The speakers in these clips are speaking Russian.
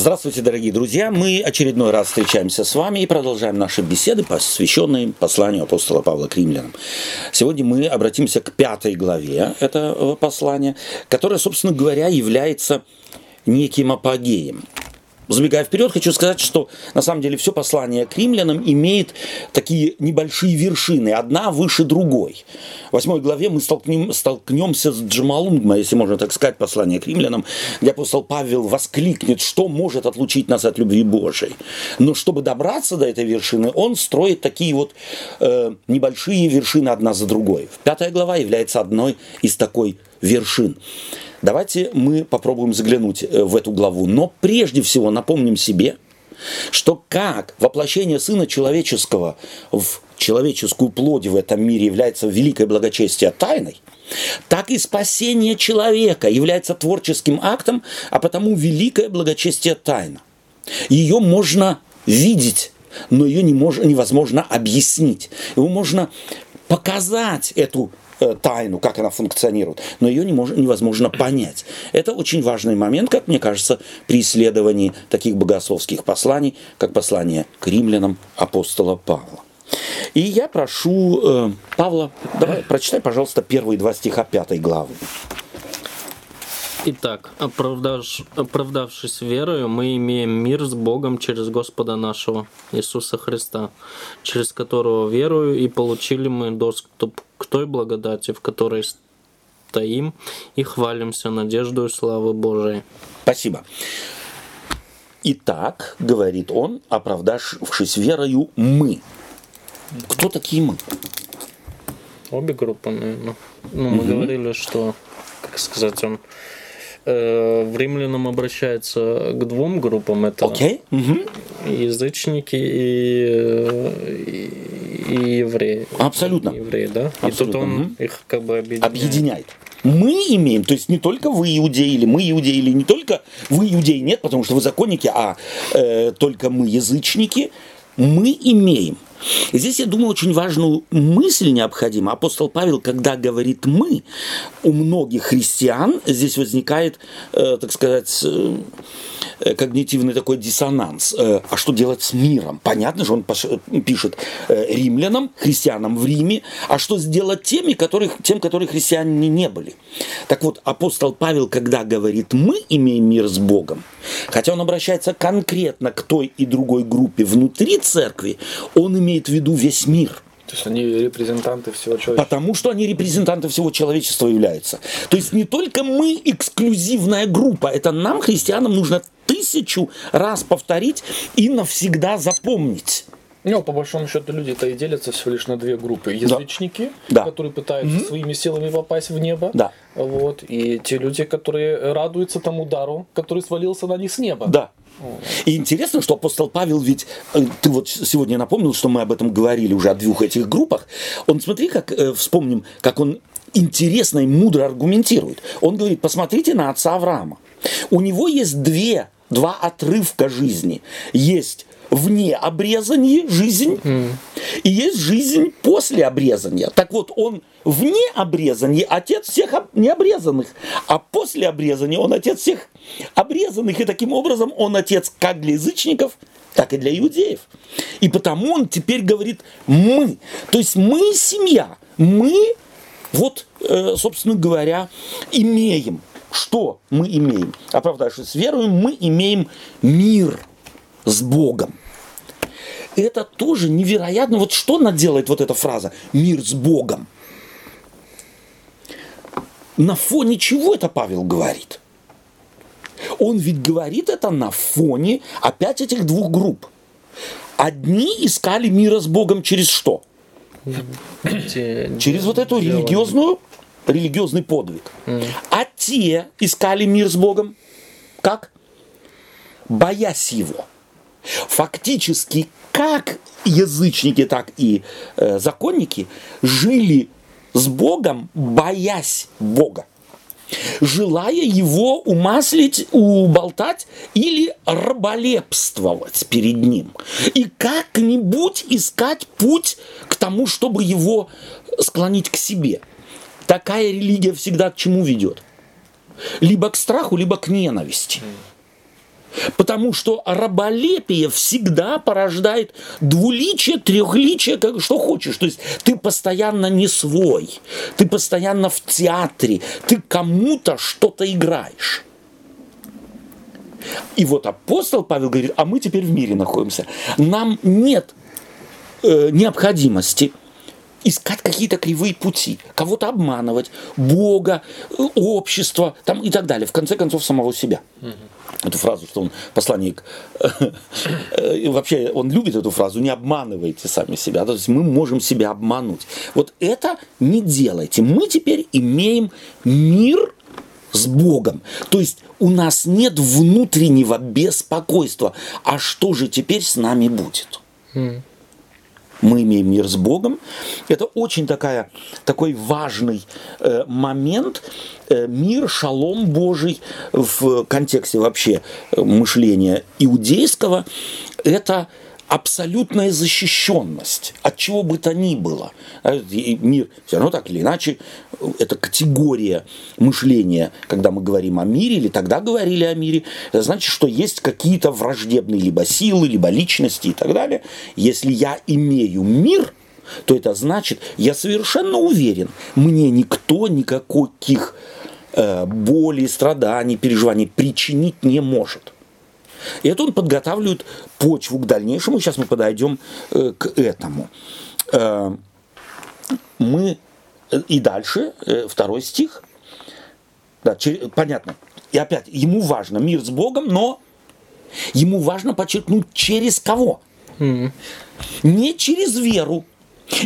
Здравствуйте, дорогие друзья! Мы очередной раз встречаемся с вами и продолжаем наши беседы, посвященные посланию апостола Павла к римлянам. Сегодня мы обратимся к пятой главе этого послания, которая, собственно говоря, является неким апогеем Забегая вперед, хочу сказать, что на самом деле все послание к римлянам имеет такие небольшие вершины, одна выше другой. В восьмой главе мы столкнем, столкнемся с Джамалунгма, если можно так сказать, послание к римлянам, где апостол Павел воскликнет, что может отлучить нас от любви Божией. Но чтобы добраться до этой вершины, он строит такие вот э, небольшие вершины одна за другой. Пятая глава является одной из такой вершин. Давайте мы попробуем заглянуть э, в эту главу. Но прежде всего напомним себе, что как воплощение Сына Человеческого в человеческую плоть в этом мире является великое благочестие тайной, так и спасение человека является творческим актом, а потому великое благочестие тайна. Ее можно видеть, но ее не мож, невозможно объяснить. Его можно показать эту тайну, как она функционирует, но ее не мож, невозможно понять. Это очень важный момент, как мне кажется, при исследовании таких богословских посланий, как послание к римлянам апостола Павла. И я прошу э, Павла, давай прочитай, пожалуйста, первые два стиха пятой главы. Итак, оправдавш, оправдавшись верою, мы имеем мир с Богом через Господа нашего Иисуса Христа, через которого верую и получили мы доступ к той благодати, в которой стоим и хвалимся надеждой славы Божией. Спасибо. Итак, говорит он, оправдавшись верою, мы. Кто такие мы? Обе группы, наверное. Ну, мы угу. говорили, что, как сказать, он Э, в римлянам обращается к двум группам. Это okay. язычники и, и, и евреи. Абсолютно. Евреи, да? Абсолютно. И тут он угу. их как бы объединяет. Объединяет. Мы имеем, то есть не только вы иудеи, или мы иудеи, или не только вы иудеи, нет, потому что вы законники, а э, только мы язычники, мы имеем – и здесь, я думаю, очень важную мысль необходима. Апостол Павел, когда говорит «мы», у многих христиан здесь возникает, э, так сказать, э, когнитивный такой диссонанс. Э, а что делать с миром? Понятно же, он пишет э, римлянам, христианам в Риме, а что сделать теми, которых, тем, которые христиане не были? Так вот, апостол Павел, когда говорит «мы имеем мир с Богом», хотя он обращается конкретно к той и другой группе внутри церкви, он имеет в виду весь мир – то есть они репрезентанты всего человечества. Потому что они репрезентанты всего человечества являются. То есть не только мы эксклюзивная группа, это нам, христианам, нужно тысячу раз повторить и навсегда запомнить. Ну, по большому счету, люди-то и делятся всего лишь на две группы. Язычники, да. которые пытаются mm-hmm. своими силами попасть в небо. Да. Вот. И те люди, которые радуются тому удару, который свалился на них с неба. Да. И интересно, что апостол Павел, ведь э, ты вот сегодня напомнил, что мы об этом говорили уже о двух этих группах. Он, смотри, как э, вспомним, как он интересно и мудро аргументирует. Он говорит, посмотрите на отца Авраама. У него есть две, два отрывка жизни. Есть вне обрезания жизнь, mm. и есть жизнь после обрезания. Так вот, он вне обрезания отец всех необрезанных, а после обрезания он отец всех обрезанных, и таким образом он отец как для язычников, так и для иудеев. И потому он теперь говорит «мы». То есть мы семья, мы, вот, э, собственно говоря, имеем. Что мы имеем? Оправдавшись верою, мы имеем мир с Богом. И это тоже невероятно. Вот что она делает, вот эта фраза «мир с Богом». На фоне чего это Павел говорит? Он ведь говорит это на фоне опять этих двух групп. Одни искали мира с Богом через что? Через вот эту религиозную, религиозный подвиг. А те искали мир с Богом как? Боясь его. Фактически, как язычники, так и э, законники жили с Богом, боясь Бога, желая его умаслить, уболтать или раболепствовать перед ним. И как-нибудь искать путь к тому, чтобы его склонить к себе. Такая религия всегда к чему ведет? Либо к страху, либо к ненависти. Потому что раболепие всегда порождает двуличие, трехличие, как что хочешь. То есть ты постоянно не свой, ты постоянно в театре, ты кому-то что-то играешь. И вот апостол Павел говорит, а мы теперь в мире находимся. Нам нет э, необходимости искать какие-то кривые пути, кого-то обманывать, Бога, э, общество там, и так далее. В конце концов, самого себя. Угу. Эту фразу, что он посланник, э, вообще он любит эту фразу, не обманывайте сами себя. То есть мы можем себя обмануть. Вот это не делайте. Мы теперь имеем мир с Богом. То есть у нас нет внутреннего беспокойства. А что же теперь с нами будет? Mm мы имеем мир с Богом. Это очень такая, такой важный э, момент. Э, мир, шалом Божий в контексте вообще э, мышления иудейского – это абсолютная защищенность от чего бы то ни было. А мир все равно так или иначе, это категория мышления, когда мы говорим о мире, или тогда говорили о мире, это значит, что есть какие-то враждебные либо силы, либо личности и так далее. Если я имею мир, то это значит, я совершенно уверен, мне никто никаких э, боли, страданий, переживаний причинить не может. И это он подготавливает почву к дальнейшему. Сейчас мы подойдем э, к этому. Э, мы и дальше, э, второй стих. Да, понятно. И опять, ему важно мир с Богом, но ему важно подчеркнуть, через кого. Mm-hmm. Не через веру,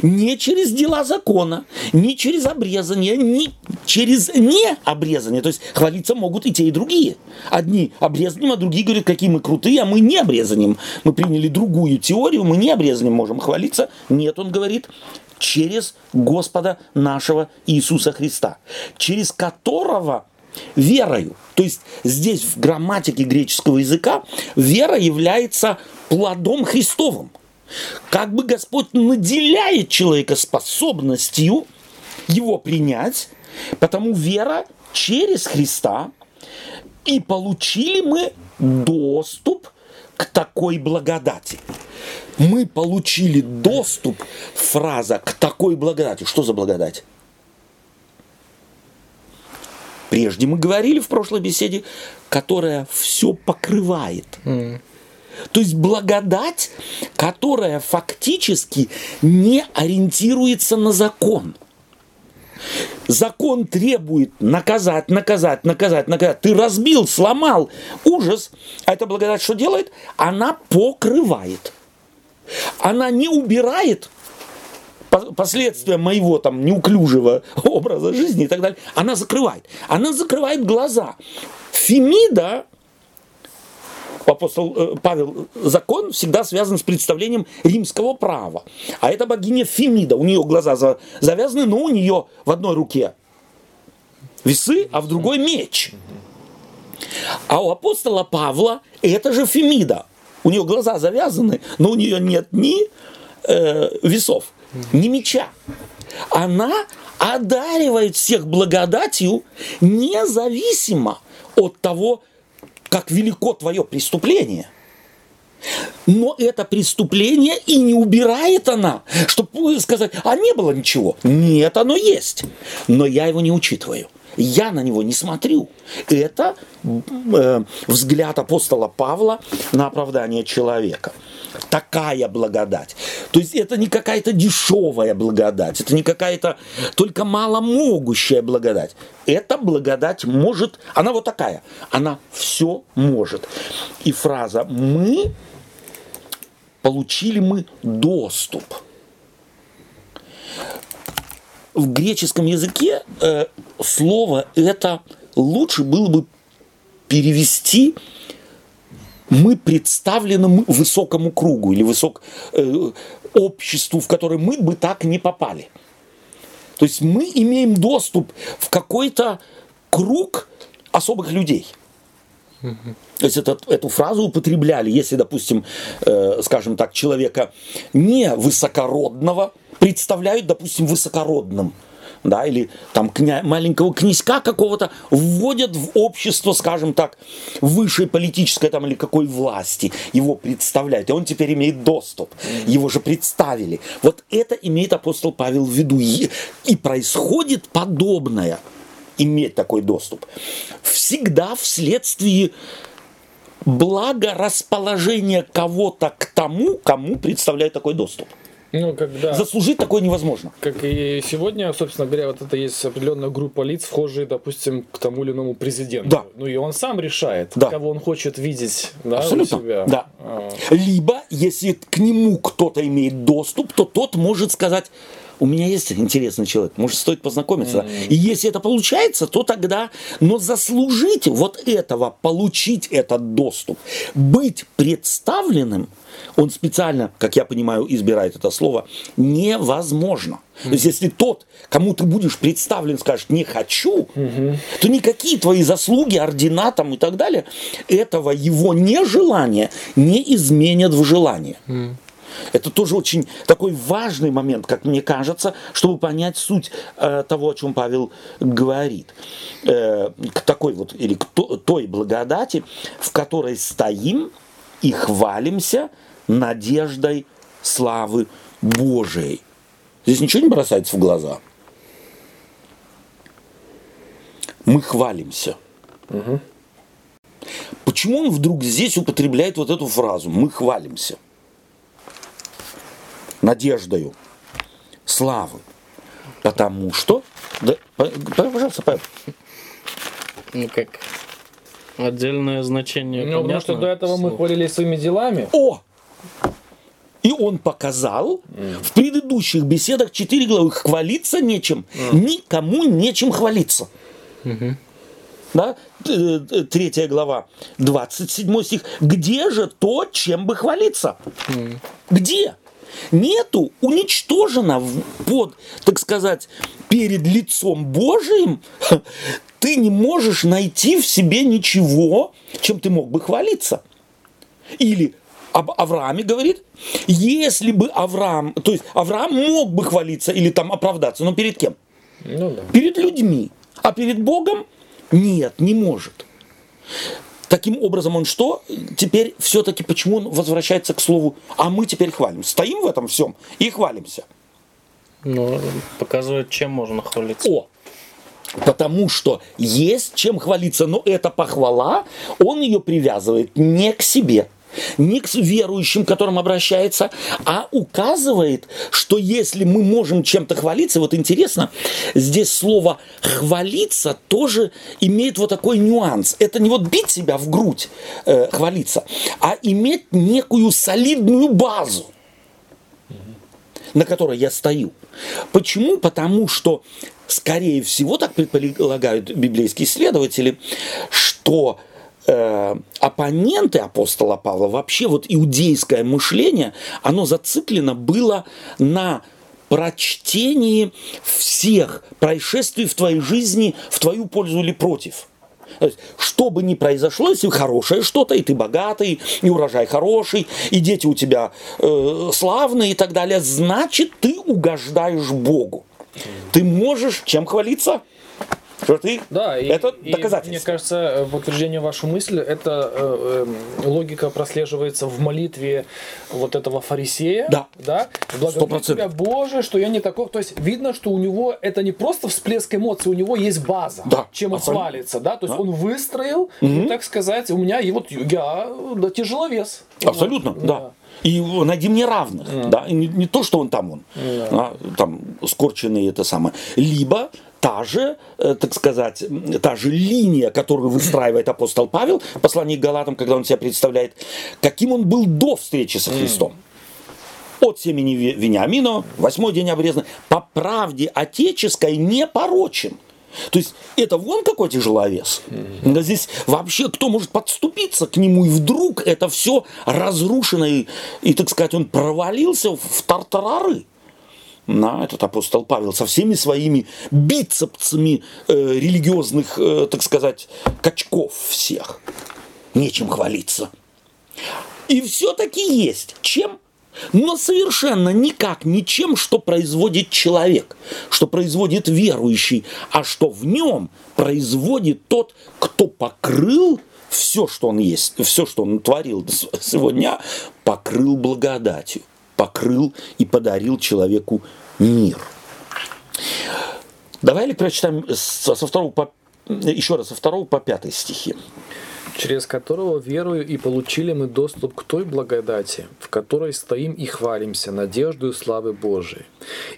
не через дела закона, не через обрезание, не через необрезание. То есть хвалиться могут и те, и другие. Одни обрезанием, а другие говорят, какие мы крутые, а мы не обрезанием. Мы приняли другую теорию, мы не обрезанием можем хвалиться. Нет, он говорит, через Господа нашего Иисуса Христа, через которого верою. То есть здесь в грамматике греческого языка вера является плодом Христовым – как бы Господь наделяет человека способностью его принять, потому вера через Христа, и получили мы доступ к такой благодати. Мы получили доступ, фраза, к такой благодати. Что за благодать? Прежде мы говорили в прошлой беседе, которая все покрывает. Mm. То есть благодать, которая фактически не ориентируется на закон. Закон требует наказать, наказать, наказать, наказать. Ты разбил, сломал. Ужас. А эта благодать что делает? Она покрывает. Она не убирает последствия моего там неуклюжего образа жизни и так далее. Она закрывает. Она закрывает глаза. Фемида апостол э, Павел, закон всегда связан с представлением римского права. А это богиня Фемида. У нее глаза завязаны, но у нее в одной руке весы, а в другой меч. А у апостола Павла это же Фемида. У нее глаза завязаны, но у нее нет ни э, весов, ни меча. Она одаривает всех благодатью независимо от того, как велико твое преступление. Но это преступление и не убирает она, чтобы сказать, а не было ничего. Нет, оно есть. Но я его не учитываю. Я на него не смотрю. Это э, взгляд апостола Павла на оправдание человека такая благодать. То есть это не какая-то дешевая благодать, это не какая-то только маломогущая благодать. Эта благодать может, она вот такая, она все может. И фраза «мы» получили мы доступ. В греческом языке э, слово это лучше было бы перевести мы представлены высокому кругу или высок, э, обществу, в которое мы бы так не попали. То есть мы имеем доступ в какой-то круг особых людей. То есть это, эту фразу употребляли, если, допустим, э, скажем так, человека не высокородного представляют, допустим, высокородным да, или там кня... маленького князька какого-то вводят в общество, скажем так, высшей политической там или какой власти, его представляют, и он теперь имеет доступ, его же представили. Вот это имеет апостол Павел в виду, и, и происходит подобное, иметь такой доступ, всегда вследствие благорасположения кого-то к тому, кому представляет такой доступ. Ну, когда... Заслужить такое невозможно. Как и сегодня, собственно говоря, вот это есть определенная группа лиц, вхожие, допустим, к тому или иному президенту. Да. Ну и он сам решает, Да. кого он хочет видеть да, Абсолютно. у себя. Да. А, Либо, если к нему кто-то имеет доступ, то тот может сказать, у меня есть интересный человек, может, стоит познакомиться. И если это получается, то тогда, но заслужить вот этого, получить этот доступ, быть представленным, он специально, как я понимаю, избирает это слово, невозможно. То есть, если тот, кому ты будешь представлен, скажет «не хочу», то никакие твои заслуги, ордена там и так далее, этого его нежелания не изменят в желание. Это тоже очень такой важный момент, как мне кажется, чтобы понять суть э, того, о чем Павел говорит. Э, к такой вот, или к то- той благодати, в которой стоим и хвалимся надеждой славы Божией. Здесь ничего не бросается в глаза. Мы хвалимся. Почему он вдруг здесь употребляет вот эту фразу «мы хвалимся»? Надеждою, славы. Потому что... Да, пожалуйста, Павел. Ну как отдельное значение. Ну, потому что до этого мы хвалились своими делами. О! И он показал в предыдущих беседах 4 главы хвалиться нечем. Никому нечем хвалиться. Да? Т- т- Третья глава, 27 стих. Где же то, чем бы хвалиться? Где? Нету, уничтожено под, так сказать, перед лицом Божиим. Ты не можешь найти в себе ничего, чем ты мог бы хвалиться. Или об Аврааме говорит, если бы Авраам, то есть Авраам мог бы хвалиться или там оправдаться, но перед кем? Ну да. Перед людьми. А перед Богом нет, не может. Таким образом, он что? Теперь все-таки почему он возвращается к слову, а мы теперь хвалимся. Стоим в этом всем и хвалимся. Ну, показывает, чем можно хвалиться. О, потому что есть чем хвалиться, но эта похвала, он ее привязывает не к себе, не к верующим, к которым обращается, а указывает, что если мы можем чем-то хвалиться, вот интересно, здесь слово хвалиться тоже имеет вот такой нюанс. Это не вот бить себя в грудь, э, хвалиться, а иметь некую солидную базу на которой я стою. Почему? Потому что, скорее всего, так предполагают библейские исследователи, что э, оппоненты апостола Павла, вообще вот иудейское мышление, оно зациклено было на прочтении всех происшествий в твоей жизни в твою пользу или против. Есть, что бы ни произошло, если хорошее что-то, и ты богатый, и урожай хороший, и дети у тебя э, славные и так далее, значит, ты угождаешь Богу. Ты можешь чем хвалиться? Ты? Да, и, это и доказательство. мне кажется, э, подтверждение вашей мысли, эта э, э, логика прослеживается в молитве вот этого фарисея. Да. Да. Благодарю процентов. тебя, Боже, что я не такой. То есть видно, что у него это не просто всплеск эмоций, у него есть база, Да, чем он абсолютно. хвалится. Да? То есть Да. он выстроил, ну, так сказать, у меня и вот я да, тяжеловес. Абсолютно, Вот, да. И найди мне равных, да, и не, не то, что он там он, а, там скорченный это самое, либо та же, э, так сказать, та же линия, которую выстраивает апостол Павел в послании к Галатам, когда он себя представляет, каким он был до встречи со Христом. От семени Ве- Вениамина, восьмой день обрезан, по правде отеческой непорочен. То есть это вон какой тяжеловес. Да Здесь вообще кто может подступиться к нему, и вдруг это все разрушено, и, и, так сказать, он провалился в тартарары. На этот апостол Павел со всеми своими бицепсами э, религиозных, э, так сказать, качков всех. Нечем хвалиться. И все-таки есть. Чем? но совершенно никак ничем, что производит человек, что производит верующий, а что в нем производит тот, кто покрыл все, что он есть, все, что он творил сегодня, покрыл благодатью, покрыл и подарил человеку мир. Давай ли прочитаем со второго по, еще раз со второго по пятой стихи через которого верою и получили мы доступ к той благодати, в которой стоим и хвалимся надеждою славы Божией.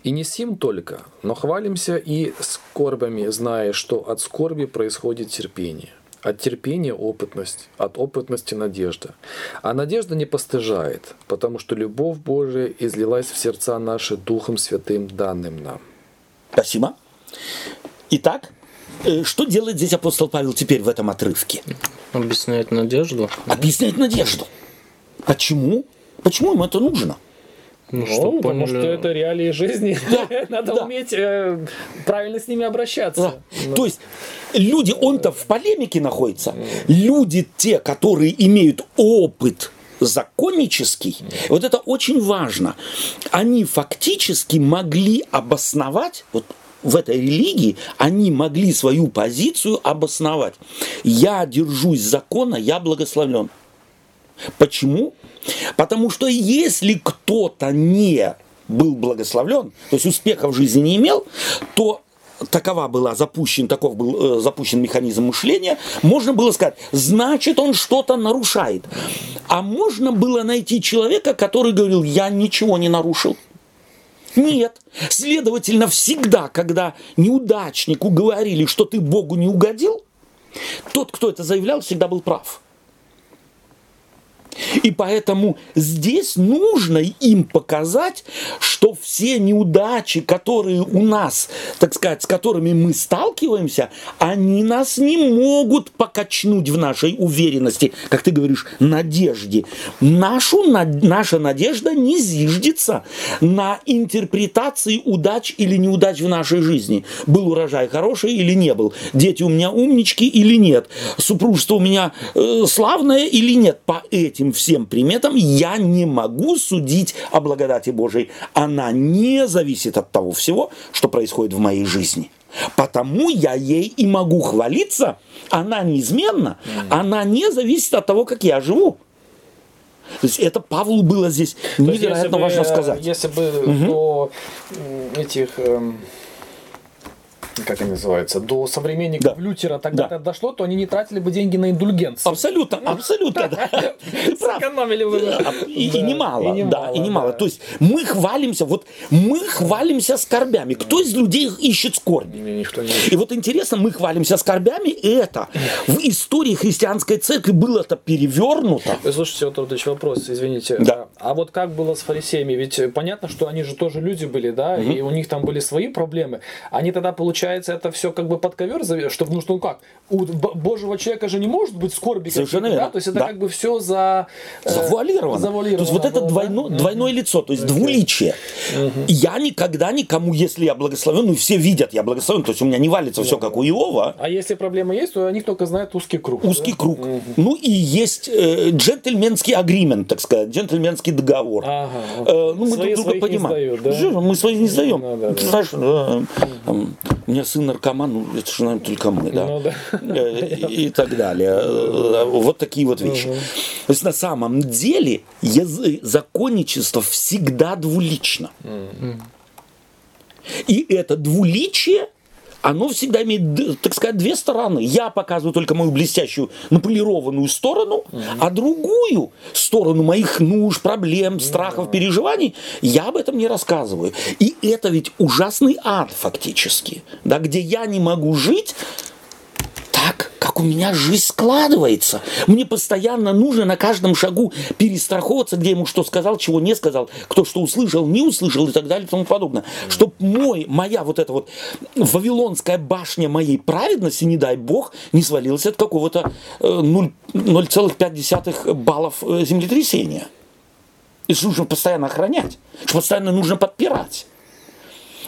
И не сим только, но хвалимся и скорбами, зная, что от скорби происходит терпение. От терпения опытность, от опытности надежда. А надежда не постыжает, потому что любовь Божия излилась в сердца наши Духом Святым, данным нам. Спасибо. Итак, э, что делает здесь апостол Павел теперь в этом отрывке? Объясняет надежду. Объясняет надежду. Почему? Почему им это нужно? Ну, ну что, потому поняли... что это реалии жизни. Да, Надо да. уметь э, правильно с ними обращаться. Да. Ну. То есть люди, он-то в полемике находится. Люди те, которые имеют опыт законнический, вот это очень важно. Они фактически могли обосновать, вот в этой религии они могли свою позицию обосновать. Я держусь закона, я благословлен. Почему? Потому что если кто-то не был благословлен, то есть успеха в жизни не имел, то такова была запущен, таков был э, запущен механизм мышления, можно было сказать, значит, он что-то нарушает. А можно было найти человека, который говорил, я ничего не нарушил. Нет. Следовательно, всегда, когда неудачнику говорили, что ты Богу не угодил, тот, кто это заявлял, всегда был прав. И поэтому здесь нужно им показать, что все неудачи, которые у нас, так сказать, с которыми мы сталкиваемся, они нас не могут покачнуть в нашей уверенности, как ты говоришь, надежде. Нашу, наша надежда не зиждется на интерпретации удач или неудач в нашей жизни. Был урожай хороший или не был? Дети у меня умнички или нет? Супружество у меня э, славное или нет? По этим этим всем приметам я не могу судить о благодати Божией. Она не зависит от того всего, что происходит в моей жизни. Потому я ей и могу хвалиться. Она неизменна. Она не зависит от того, как я живу. То есть это Павлу было здесь невероятно важно сказать. Если бы угу. до этих эм, как они называются, до современников да. Лютера тогда да. дошло, то они не тратили бы деньги на индульгенцию. Абсолютно, абсолютно, да. Сэкономили бы. И немало, да, и немало. То есть мы хвалимся, вот мы хвалимся скорбями. Кто из людей ищет скорби? И вот интересно, мы хвалимся скорбями, и это в истории христианской церкви было это перевернуто. Слушайте, вот еще вопрос, извините. Да. А вот как было с фарисеями? Ведь понятно, что они же тоже люди были, да, и у них там были свои проблемы. Они тогда, получается, получается, это все как бы под ковер, чтобы, ну что, ну как, у Божьего человека же не может быть скорби. Совершенно верно. Да? То есть это да. как бы все за... Э, завуалировано. завуалировано. То есть вот это двойно, да? двойное лицо, то есть okay. двуличие. uh Я никогда никому, если я благословен, ну все видят, я благословен, то есть у меня не валится все как у Иова. А если проблема есть, то они только знают узкий круг. Узкий да? круг. uh Ну и есть э, джентльменский агримент, так сказать, джентльменский договор. Ага. Э, ну, мы Свои, друг друга понимаем. Сдают, да? Мы свои не сдаем. Ну, да, Ты знаешь, э, uh у меня сын наркоман, ну это же, наверное, только мы, да? Ну, да. Э, и, и так далее. Э, вот такие вот вещи. Угу. То есть на самом деле язык, законничество всегда двулично. Угу. И это двуличие оно всегда имеет, так сказать, две стороны. Я показываю только мою блестящую, наполированную сторону, угу. а другую сторону моих нужд, проблем, страхов, переживаний я об этом не рассказываю. И это ведь ужасный ад фактически, да, где я не могу жить как у меня жизнь складывается. Мне постоянно нужно на каждом шагу перестраховываться, где ему что сказал, чего не сказал, кто что услышал, не услышал и так далее и тому подобное. Чтобы мой, моя вот эта вот вавилонская башня моей праведности, не дай бог, не свалилась от какого-то 0,5 э, баллов э, землетрясения. И нужно постоянно охранять, что постоянно нужно подпирать.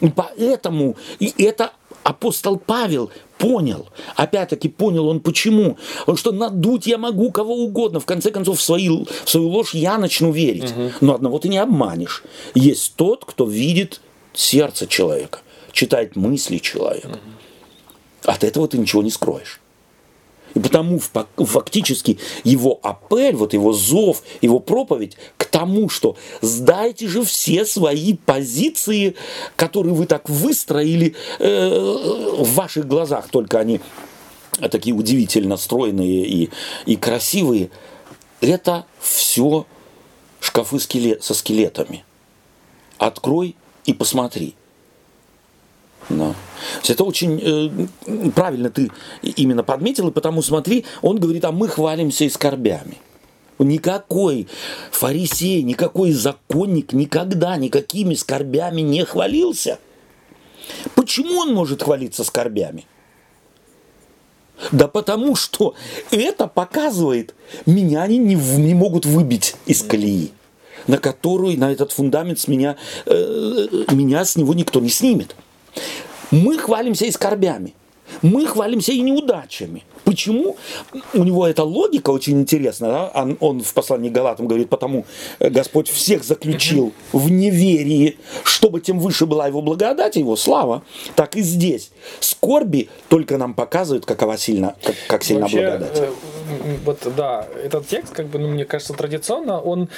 И поэтому и это апостол Павел понял, опять-таки понял он почему. Он что надуть я могу кого угодно, в конце концов в свою, в свою ложь я начну верить. Но одного ты не обманешь. Есть тот, кто видит сердце человека, читает мысли человека. От этого ты ничего не скроешь. И потому фактически его апель, вот его зов, его проповедь к тому, что сдайте же все свои позиции, которые вы так выстроили э, в ваших глазах, только они такие удивительно стройные и, и красивые. Это все шкафы скелет, со скелетами. Открой и посмотри. Да. Это очень э, правильно ты именно подметил, и потому смотри, он говорит, а мы хвалимся и скорбями. Никакой фарисей, никакой законник никогда никакими скорбями не хвалился. Почему он может хвалиться скорбями? Да потому что это показывает, меня они не, не могут выбить из колеи, на которую, на этот фундамент с меня, э, меня с него никто не снимет. Мы хвалимся и скорбями. Мы хвалимся и неудачами. Почему? У него эта логика очень интересная. Да? Он, он в послании Галатам говорит, потому э, Господь всех заключил в неверии, чтобы тем выше была его благодать, его слава. Так и здесь. Скорби только нам показывают, какова сильна, как, как сильна Вообще, благодать. Э, вот, да, этот текст, как бы, ну, мне кажется, традиционно, он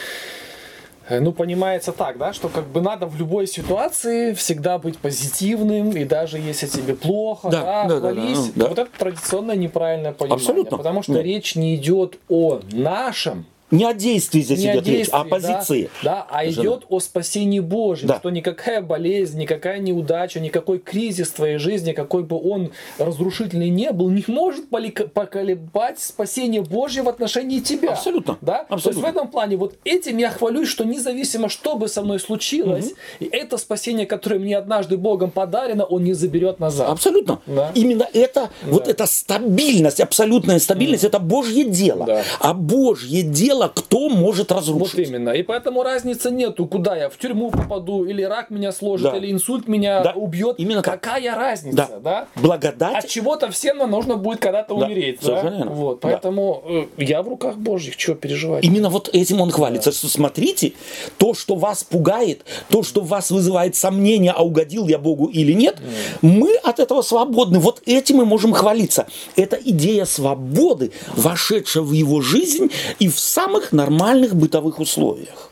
ну, понимается так, да, что как бы надо в любой ситуации всегда быть позитивным, и даже если тебе плохо, да, да, да, хвались. Да, да, да. Вот это традиционное неправильное понимание. Абсолютно. Потому что да. речь не идет о нашем не о действии здесь не идет действии, речь, а о позиции. Да, да а Жена. идет о спасении Божьем, да. что никакая болезнь, никакая неудача, никакой кризис в твоей жизни, какой бы он разрушительный не был, не может поколебать спасение Божье в отношении тебя. Абсолютно. Да? Абсолютно. То есть в этом плане вот этим я хвалюсь, что независимо, что бы со мной случилось, угу. и это спасение, которое мне однажды Богом подарено, он не заберет назад. Абсолютно. Да? Именно это, да. вот эта стабильность, абсолютная стабильность, да. это Божье дело. Да. А Божье дело дело, кто может разрушить. Вот именно. И поэтому разницы нету, куда я в тюрьму попаду, или рак меня сложит, да. или инсульт меня да. убьет. Именно Какая разница, да? да? Благодать. От чего-то всем нам нужно будет когда-то да. умереть. Да? Вот. Поэтому да. я в руках Божьих, чего переживать. Именно вот этим он хвалится. Да. Что смотрите, то, что вас пугает, то, что вас вызывает сомнение, а угодил я Богу или нет, mm. мы от этого свободны. Вот этим мы можем хвалиться. Это идея свободы, вошедшая в его жизнь и в сам самых нормальных бытовых условиях.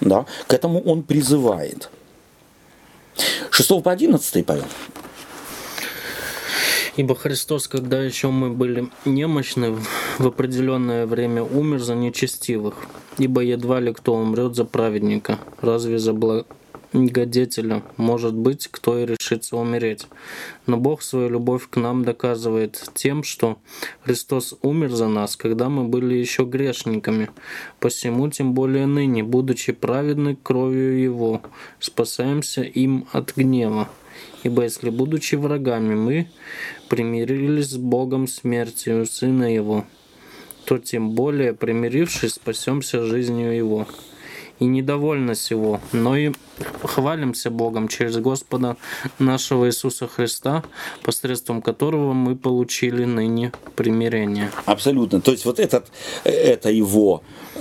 Да? К этому он призывает. 6 по 11 Павел. Ибо Христос, когда еще мы были немощны, в определенное время умер за нечестивых. Ибо едва ли кто умрет за праведника, разве за благо негодетеля, может быть, кто и решится умереть. Но Бог свою любовь к нам доказывает тем, что Христос умер за нас, когда мы были еще грешниками. Посему, тем более ныне, будучи праведны кровью Его, спасаемся им от гнева. Ибо если, будучи врагами, мы примирились с Богом смертью Сына Его, то тем более, примирившись, спасемся жизнью Его и недовольны всего, но и хвалимся Богом через Господа нашего Иисуса Христа, посредством которого мы получили ныне примирение. Абсолютно. То есть вот этот, это его, э,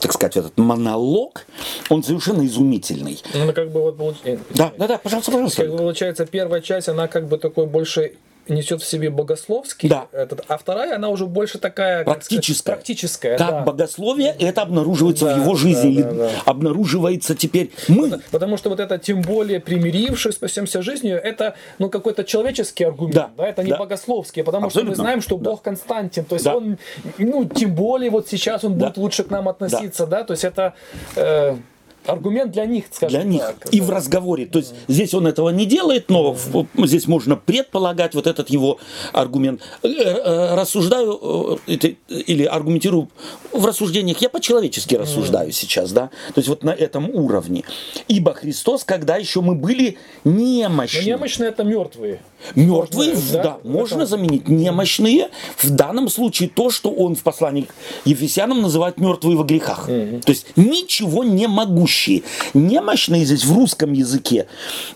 так сказать, этот монолог, он совершенно изумительный. Ну, как бы вот получается. Да, да, да, пожалуйста, пожалуйста. Как бы получается, первая часть, она как бы такой больше несет в себе богословский, да. этот, а вторая, она уже больше такая практическая. Сказать, практическая как да. богословие это обнаруживается да, в его жизни, да, да, да. обнаруживается теперь мы. Потому, что вот это тем более примирившись, спасемся жизнью, это ну какой-то человеческий аргумент, да, да? это не да. богословский, потому Абсолютно. что мы знаем, что да. Бог Константин, то есть да. он, ну тем более вот сейчас он да. будет лучше к нам относиться, да, да? то есть это э, аргумент для них, скажем Для них. Так. И в разговоре. То есть здесь он этого не делает, но здесь можно предполагать вот этот его аргумент. Э, э, рассуждаю э, или аргументирую в рассуждениях. Я по-человечески рассуждаю сейчас, да. То есть вот на этом уровне. Ибо Христос, когда еще мы были немощны. Но немощные это мертвые. Мертвые, можно, да, да, можно заменить. Немощные, в данном случае то, что он в послании к Ефесянам называет мертвые во грехах. Угу. То есть ничего не могущие. Немощные здесь в русском языке,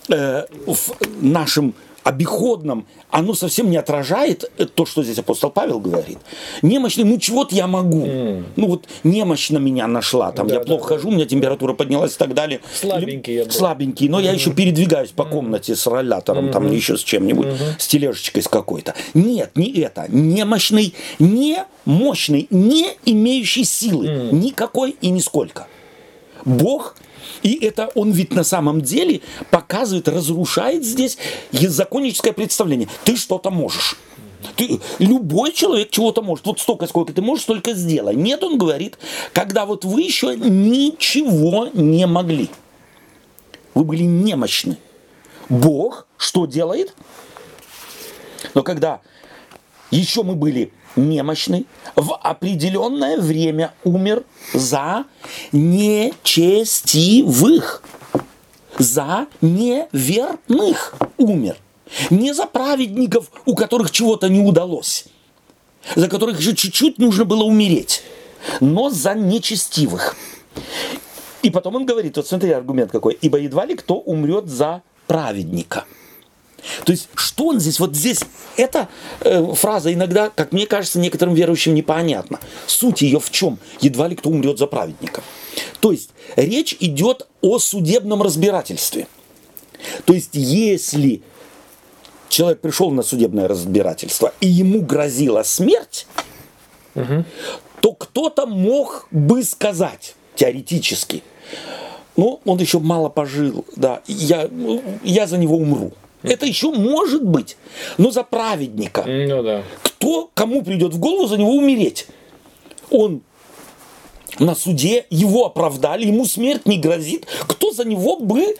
э, в нашем обиходном, оно совсем не отражает э, то, что здесь апостол Павел говорит. Немощный, ну чего-то я могу. Ну вот немощно меня нашла, там Да, я да, плохо да. хожу, у меня температура поднялась и так далее. Слабенький я был. Слабенький, но я еще передвигаюсь по комнате с роллятором, там еще с чем-нибудь, с тележечкой с какой-то. Нет, не это. Немощный, не мощный, не имеющий силы. Никакой и нисколько. Бог, и это он ведь на самом деле показывает, разрушает здесь законническое представление. Ты что-то можешь. Ты, любой человек чего-то может. Вот столько, сколько ты можешь, столько сделай. Нет, он говорит, когда вот вы еще ничего не могли. Вы были немощны. Бог что делает? Но когда еще мы были немощны, в определенное время умер за нечестивых, за неверных умер. Не за праведников, у которых чего-то не удалось, за которых же чуть-чуть нужно было умереть, но за нечестивых. И потом он говорит, вот смотри аргумент какой, ибо едва ли кто умрет за праведника. То есть, что он здесь, вот здесь, эта э, фраза иногда, как мне кажется, некоторым верующим непонятна. Суть ее в чем? Едва ли кто умрет за праведника. То есть, речь идет о судебном разбирательстве. То есть, если человек пришел на судебное разбирательство, и ему грозила смерть, то кто-то мог бы сказать, теоретически, ну, он еще мало пожил, да, я, ну, я за него умру. Это еще может быть, но за праведника. Ну да. Кто, кому придет в голову за него умереть? Он на суде, его оправдали, ему смерть не грозит. Кто за него бы...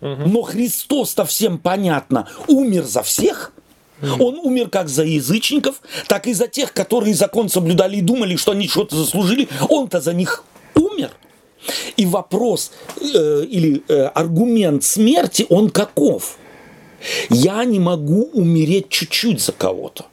Но Христос-то всем понятно, умер за всех. Он умер как за язычников, так и за тех, которые закон соблюдали и думали, что они что-то заслужили. Он-то за них умер. И вопрос э, или э, аргумент смерти, он каков? Я не могу умереть чуть-чуть за кого-то.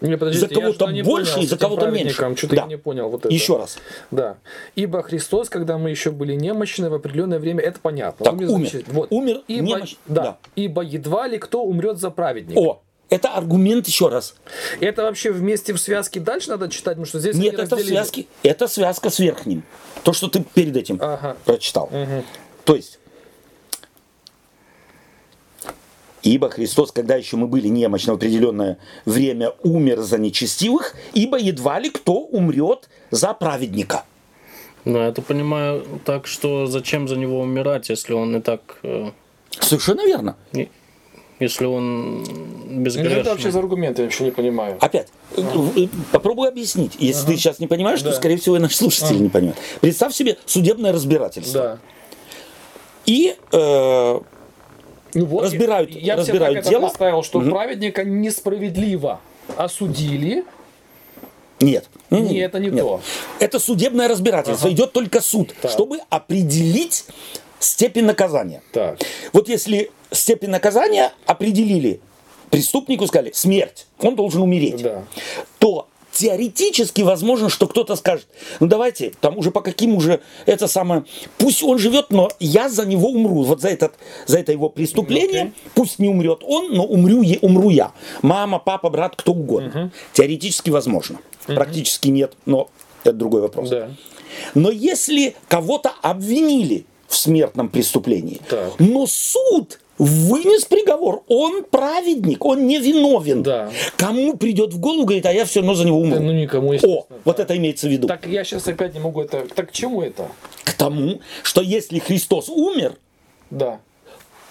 Не, За кого-то больше понял и за кого-то меньше. Что-то Да. я не понял вот это. Еще раз. Да. Ибо Христос, когда мы еще были немощны в определенное время, это понятно. Так, Он умер. значит, Вот. Умер Ибо, немощ- да. да. Ибо едва ли кто умрет за праведника. О, это аргумент еще раз. Это вообще вместе в связке дальше надо читать, потому что здесь Нет, это в разделили. связке. Это связка с верхним. То, что ты перед этим Ага. прочитал. То есть, ибо Христос, когда еще мы были немощны в определенное время, умер за нечестивых, ибо едва ли кто умрет за праведника. Но я это понимаю так, что зачем за него умирать, если он и так... э, Совершенно верно. не- Если он Ну, безгрешный. это вообще за аргумент, я вообще не понимаю. Опять, э, попробуй объяснить. Если ты сейчас не понимаешь, то, Да. скорее всего, и наши слушатели не понимают. Представь себе судебное разбирательство. Да. И э, Ну вот, Разбирают- я, я разбирают так дело. поставил, что Мгм. праведника несправедливо осудили. нет. Не, это не то. Это судебное разбирательство. Идет только суд, Так. чтобы определить степень наказания. Так. Вот если степень наказания определили, преступнику сказали смерть, он должен умереть, Да. то теоретически возможно, что кто-то скажет, ну давайте, там уже по каким уже это самое, пусть он живет, но я за него умру, вот за, этот, за это его преступление, Окей. пусть не умрет он, но умру, е- умру я. Мама, папа, брат, кто угодно. Теоретически возможно. Практически нет, но это другой вопрос. Да. Но если кого-то обвинили в смертном преступлении, Так. но суд вынес приговор, он праведник, он не виновен. Да. Кому придет в голову, говорит, а я все равно за него умру. Ну, никому, О, вот это имеется в виду. Так я сейчас опять не могу это... Так к чему это? К тому, что если Христос умер, Да.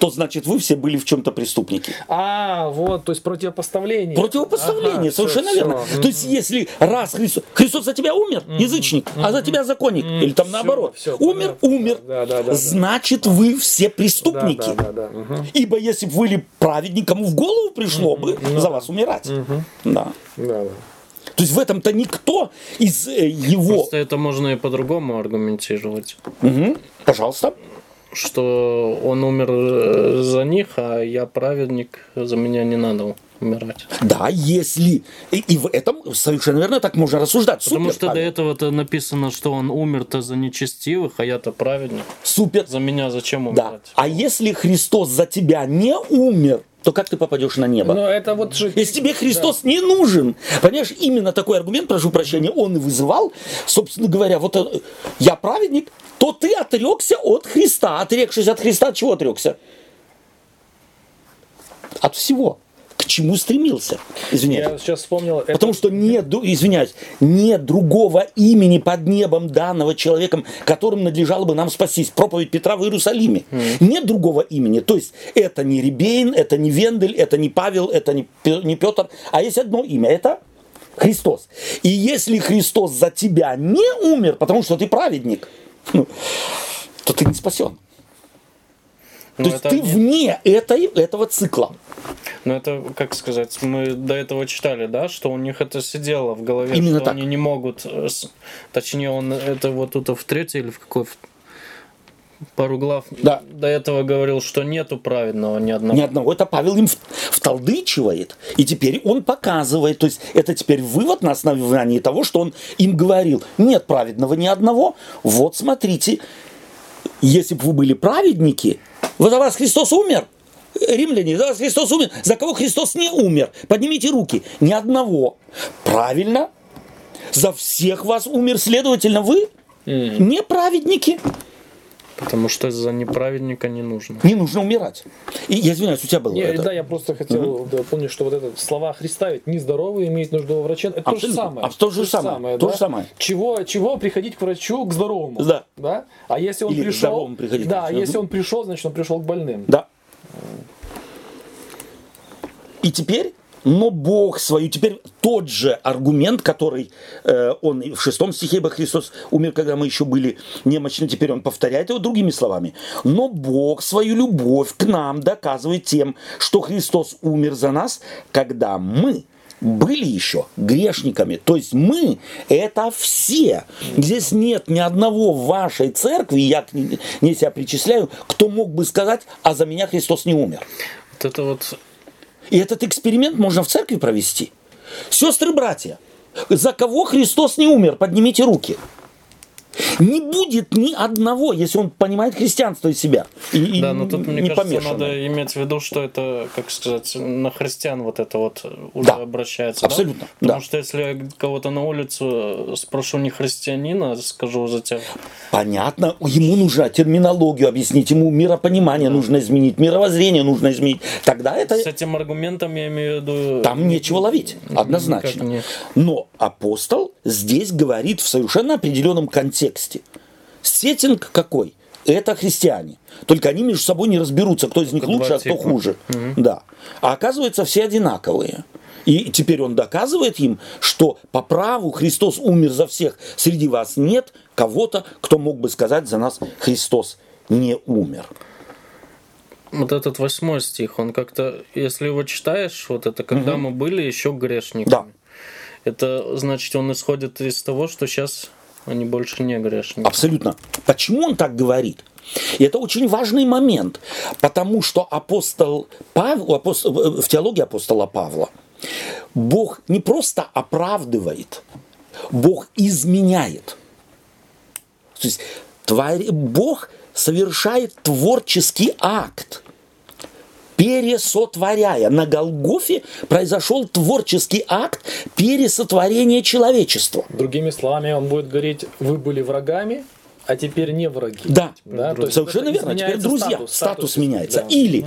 То значит вы все были в чем-то преступники. А, вот, то есть противопоставление. Противопоставление, Ага, совершенно всё, верно. всё. То есть, если раз Христос, Христос за тебя умер, язычник, а за тебя законник, или там Всё, наоборот, всё, умер, понятно. умер, Да, да, да, да. значит вы все Да, преступники. да, да, да. мгм. Ибо если бы вы были праведник, кому в голову пришло бы за вас умирать. Да. Да, да. То есть в этом-то никто из э, его... Просто это можно и по-другому аргументировать. Мгм. Пожалуйста. Что он умер э, за них, а я праведник, за меня не надо умирать. Да, если... И, и в этом совершенно верно так можно рассуждать. Потому Супер, что до Павел. этого-то написано, что он умер-то за нечестивых, а я-то праведник. Супер. За меня зачем Да. умирать? А если Христос за тебя не умер, то как ты попадешь на небо? Но это вот же... Если тебе Христос не нужен, понимаешь, именно такой аргумент, прошу прощения, он и вызывал, собственно говоря, вот э, я праведник, то ты отрекся от Христа. Отрекшись от Христа, от чего отрекся? От всего. К чему стремился? Извиняюсь. Я сейчас вспомнил... это- Потому что нет, извиняюсь, нет другого имени под небом данного человеком, которым надлежало бы нам спастись. Проповедь Петра в Иерусалиме. Нет другого имени. То есть это не Рибейн, это не Вендель, это не Павел, это не Петр, а есть одно имя. Это Христос. И если Христос за тебя не умер, потому что ты праведник, ну, то ты не спасен. Ну, То есть ты не- вне этой, этого цикла. Ну, это, как сказать, мы до этого читали, да, что у них это сидело в голове, Именно что так. они не могут, э, точнее, он это вот тут в третьей или в какой пару глав Да. до этого говорил, что нету праведного ни одного. Ни одного. Это Павел им вталдычивает. И теперь он показывает. То есть это теперь вывод на основании того, что он им говорил. Нет праведного ни одного. Вот смотрите, если бы вы были праведники, за вас Христос умер. Римляне, за вас Христос умер. За кого Христос не умер? Поднимите руки. Ни одного. Правильно. За всех вас умер, следовательно, вы не праведники. Потому что за неправедника не нужно. Не нужно умирать. И я извиняюсь, у тебя было Не, это. да, я просто хотел дополнить, что вот это слова Христа ведь нездоровые имеют нужду во враче. Это то же самое. А то же самое. То да? же самое. Чего, чего приходить к врачу к здоровому? Да. да? А если он Или к пришел, здоровому приходить к да, врачу. если он пришел, значит он пришел к больным. Да. И теперь, но Бог свою, теперь тот же аргумент, который э, он в шестом стихе, ибо Христос умер, когда мы еще были немощны, теперь он повторяет его другими словами. Но Бог свою любовь к нам доказывает тем, что Христос умер за нас, когда мы были еще грешниками. То есть мы – это все. Здесь нет ни одного в вашей церкви, я не себя причисляю, кто мог бы сказать, а за меня Христос не умер. Вот это вот И этот эксперимент можно в церкви провести. Сестры, братья, за кого Христос не умер, поднимите руки. Не будет ни одного, если он понимает христианство из себя. И, Да, но тут, мне не кажется, надо иметь в виду, что это, как сказать, на христиан вот это вот уже Да, обращается. да? абсолютно, Потому да. что если я кого-то на улицу спрошу не христианина, скажу за тебя. Понятно, ему нужно терминологию объяснить, ему миропонимание нужно изменить, мировоззрение нужно изменить. Тогда это... С этим аргументом я имею в виду... Там нечего ловить, однозначно. не. Но апостол здесь говорит в совершенно определенном контексте. Сеттинг какой? Это христиане. Только они между собой не разберутся, кто из них лучше, а кто типа. хуже. Да. А оказывается, все одинаковые. И теперь он доказывает им, что по праву Христос умер за всех. Среди вас нет кого-то, кто мог бы сказать за нас Христос не умер. Вот этот восьмой стих, он как-то, если его читаешь, вот это, когда мы были еще грешниками. Да. Это значит, он исходит из того, что сейчас они больше не грешники. Абсолютно. Почему он так говорит? И это очень важный момент, потому что апостол Павел, апостол- в теологии апостола Павла Бог не просто оправдывает, Бог изменяет. То есть тварь- Бог совершает творческий акт, пересотворяя. На Голгофе произошел творческий акт пересотворения человечества. Другими словами, он будет говорить, вы были врагами, а теперь не враги. Да, Да, то есть совершенно верно. Теперь друзья, статус, статус, статус, меняется. да. Или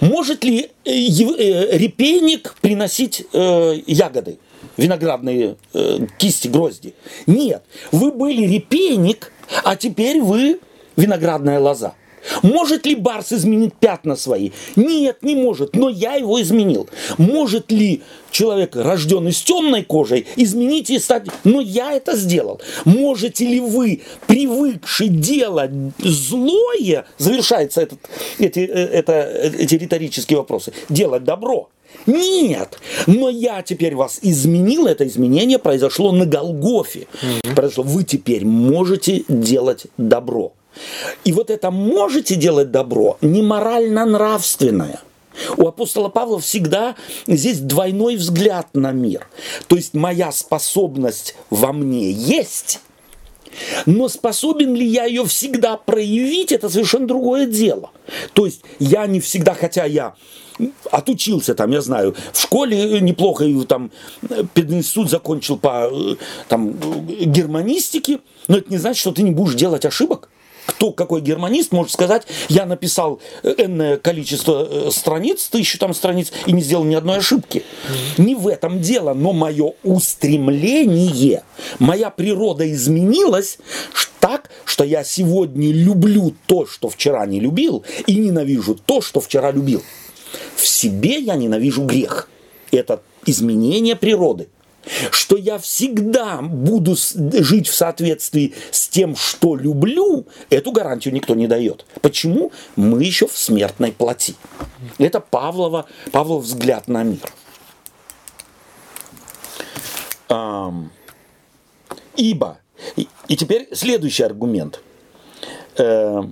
может ли э, э, репейник приносить э, ягоды, виноградные э, кисти, грозди? Нет. Вы были репейник, а теперь вы виноградная лоза. Может ли Барс изменить пятна свои? Нет, не может, но я его изменил. Может ли человек, рожденный с темной кожей, изменить и стать... Но я это сделал. Можете ли вы, привыкший делать злое, завершается этот, эти, э, это, э, эти риторические вопросы, делать добро? Нет, но я теперь вас изменил, это изменение произошло на Голгофе. Произошло, вы теперь можете делать добро. И вот это можете делать добро не морально-нравственное. У апостола Павла всегда здесь двойной взгляд на мир. То есть моя способность во мне есть, но способен ли я ее всегда проявить, это совершенно другое дело. То есть я не всегда, хотя я отучился там, я знаю, в школе неплохо, там пединститут закончил по там, германистике, но это не значит, что ты не будешь делать ошибок. Кто, какой германист может сказать, я написал энное количество э, страниц, тысячу там страниц, и не сделал ни одной ошибки. Не в этом дело, но мое устремление, моя природа изменилась так, что я сегодня люблю то, что вчера не любил, и ненавижу то, что вчера любил. В себе я ненавижу грех. Это изменение природы что я всегда буду жить в соответствии с тем, что люблю, эту гарантию никто не дает. Почему? Мы еще в смертной плоти. Это Павлова, Павлов взгляд на мир. Ибо, и теперь следующий аргумент. Э,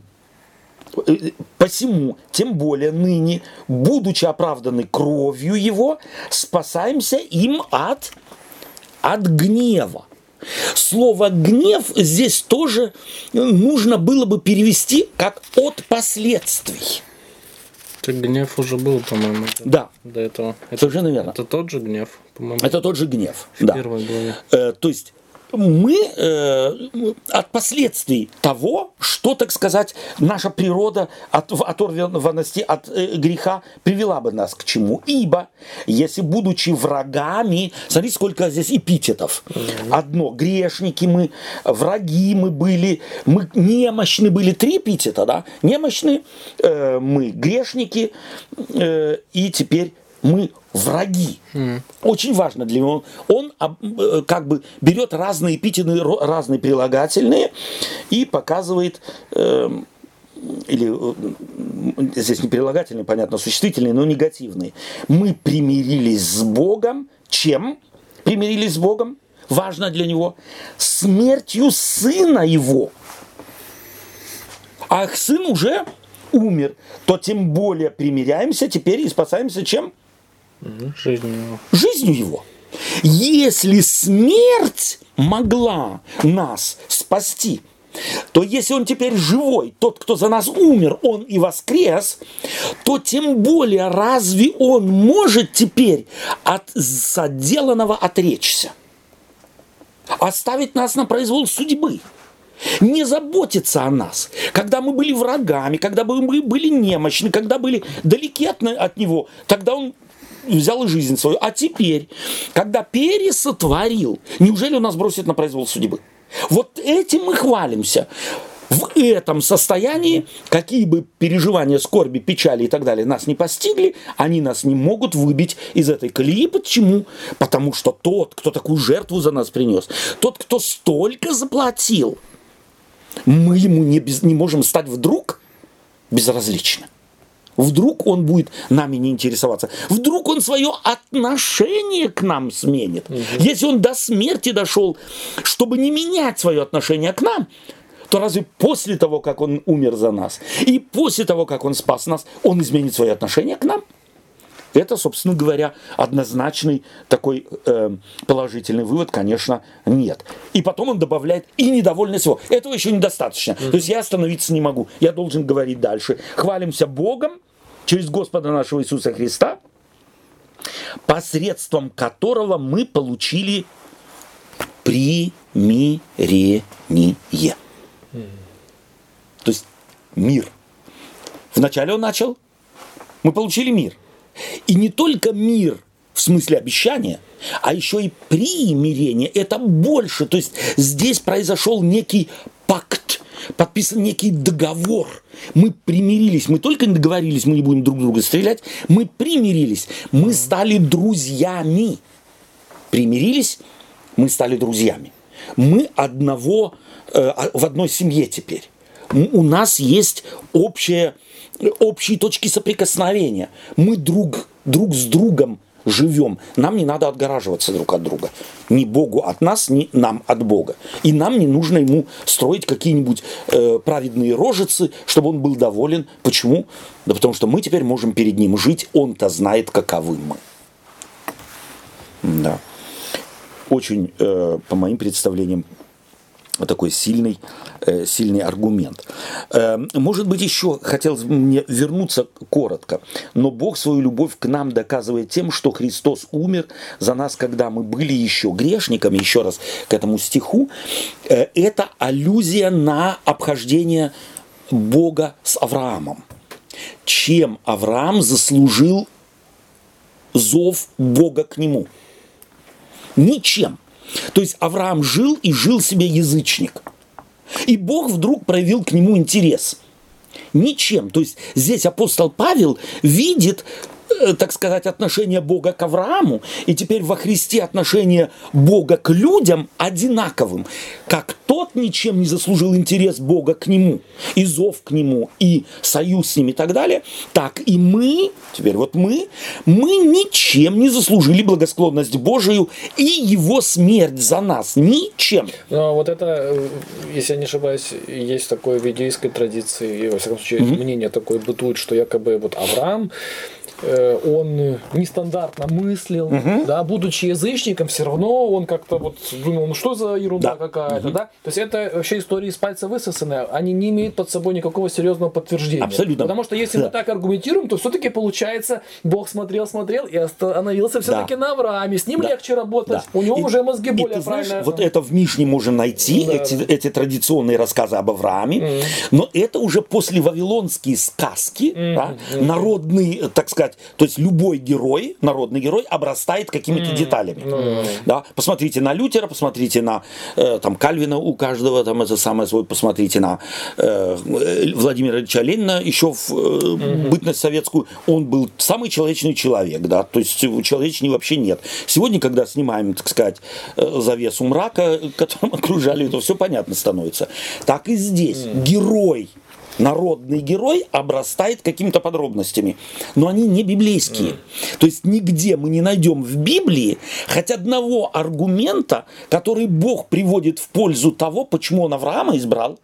посему, тем более ныне, будучи оправданы кровью его, спасаемся им от от гнева. Слово гнев здесь тоже нужно было бы перевести как от последствий. Так гнев уже был, по-моему. Да. До этого. Это, Совершенно верно. Это тот же гнев, по-моему. Это тот же гнев. В да. первой главе. Э, то есть мы э, от последствий того, что, так сказать, наша природа от оторванности от э, греха привела бы нас к чему. Ибо, если будучи врагами, смотрите, сколько здесь эпитетов. Одно, грешники мы, враги мы были, мы немощны были, три эпитета, да, немощны э, мы, грешники, э, и теперь мы враги. Mm. Очень важно для него. Он э, как бы берет разные эпитеты, разные прилагательные и показывает, э, или э, здесь не прилагательные, понятно, существительные, но негативные. Мы примирились с Богом. Чем примирились с Богом? Важно для него. Смертью сына его. А сын уже умер, то тем более примиряемся теперь и спасаемся чем? Жизнью его. Жизнью его. Если смерть могла нас спасти, то если он теперь живой, тот, кто за нас умер, он и воскрес, то тем более разве он может теперь от соделанного отречься? Оставить нас на произвол судьбы? не заботиться о нас, когда мы были врагами, когда мы были немощны, когда были далеки от, от него, тогда он взял и жизнь свою. А теперь, когда пересотворил, неужели он нас бросит на произвол судьбы? Вот этим мы хвалимся. В этом состоянии, какие бы переживания, скорби, печали и так далее нас не постигли, они нас не могут выбить из этой колеи. Почему? Потому что тот, кто такую жертву за нас принес, тот, кто столько заплатил, мы ему не, без, не можем стать вдруг безразличны. Вдруг он будет нами не интересоваться. Вдруг он свое отношение к нам сменит. Угу. Если он до смерти дошел, чтобы не менять свое отношение к нам, то разве после того, как он умер за нас, и после того, как он спас нас, он изменит свое отношение к нам? Это, собственно говоря, однозначный такой э, положительный вывод, конечно, нет. И потом он добавляет и недовольность его. Этого еще недостаточно. Mm-hmm. То есть я остановиться не могу. Я должен говорить дальше. Хвалимся Богом, через Господа нашего Иисуса Христа, посредством которого мы получили примирение. То есть мир. Вначале он начал, мы получили мир. И не только мир в смысле обещания, а еще и примирение. Это больше. То есть здесь произошел некий подписан некий договор. Мы примирились, мы только не договорились, мы не будем друг друга стрелять, мы примирились, мы стали друзьями. Примирились, мы стали друзьями. Мы одного, э, в одной семье теперь. У нас есть общие, общие точки соприкосновения. Мы друг, друг с другом живем, нам не надо отгораживаться друг от друга. Ни Богу от нас, ни нам от Бога. И нам не нужно ему строить какие-нибудь э, праведные рожицы, чтобы он был доволен. Почему? Да потому что мы теперь можем перед ним жить, он-то знает, каковы мы. Да. Очень, э, по моим представлениям, такой сильный, э, сильный аргумент. Э, может быть, еще хотелось бы мне вернуться коротко, но Бог свою любовь к нам доказывает тем, что Христос умер за нас, когда мы были еще грешниками, еще раз к этому стиху. Э, это аллюзия на обхождение Бога с Авраамом. Чем Авраам заслужил зов Бога к нему? Ничем. То есть Авраам жил и жил себе язычник. И Бог вдруг проявил к нему интерес. Ничем. То есть здесь апостол Павел видит так сказать, отношение Бога к Аврааму, и теперь во Христе отношение Бога к людям одинаковым. Как тот ничем не заслужил интерес Бога к нему, и зов к нему, и союз с ним и так далее, так и мы, теперь вот мы, мы ничем не заслужили благосклонность Божию и его смерть за нас. Ничем. Но вот это, э, если я не ошибаюсь, есть такое в иудейской традиции, и, во всяком случае, mm-hmm. мнение такое бытует, что якобы вот Авраам Э, он нестандартно мыслил, угу. да, будучи язычником, все равно он как-то вот думал, ну что за ерунда да. какая-то, угу. да. То есть это вообще истории из пальца высосанные, они не имеют под собой никакого серьезного подтверждения. Абсолютно. Потому что если да. мы так аргументируем, то все-таки получается, Бог смотрел, смотрел и остановился все-таки да. на Аврааме, с ним да. легче работать, да. у него и, уже мозги более и ты знаешь, Вот это в Мишне можно найти, да, эти, эти традиционные рассказы об Аврааме, mm. но это уже после вавилонские сказки, mm. Да, mm. народные, так сказать, сказать, то есть любой герой, народный герой, обрастает какими-то mm. деталями. Mm. Да? Посмотрите на Лютера, посмотрите на э, там, Кальвина у каждого, там это самое свой, посмотрите на э, Владимира Ильича Ленина, еще в э, mm-hmm. бытность советскую, он был самый человечный человек, да, то есть человечней вообще нет. Сегодня, когда снимаем, так сказать, э, завесу мрака, которым окружали, то все понятно становится. Так и здесь. Mm. Герой народный герой обрастает какими-то подробностями. Но они не библейские. То есть нигде мы не найдем в Библии хоть одного аргумента, который Бог приводит в пользу того, почему он Авраама избрал,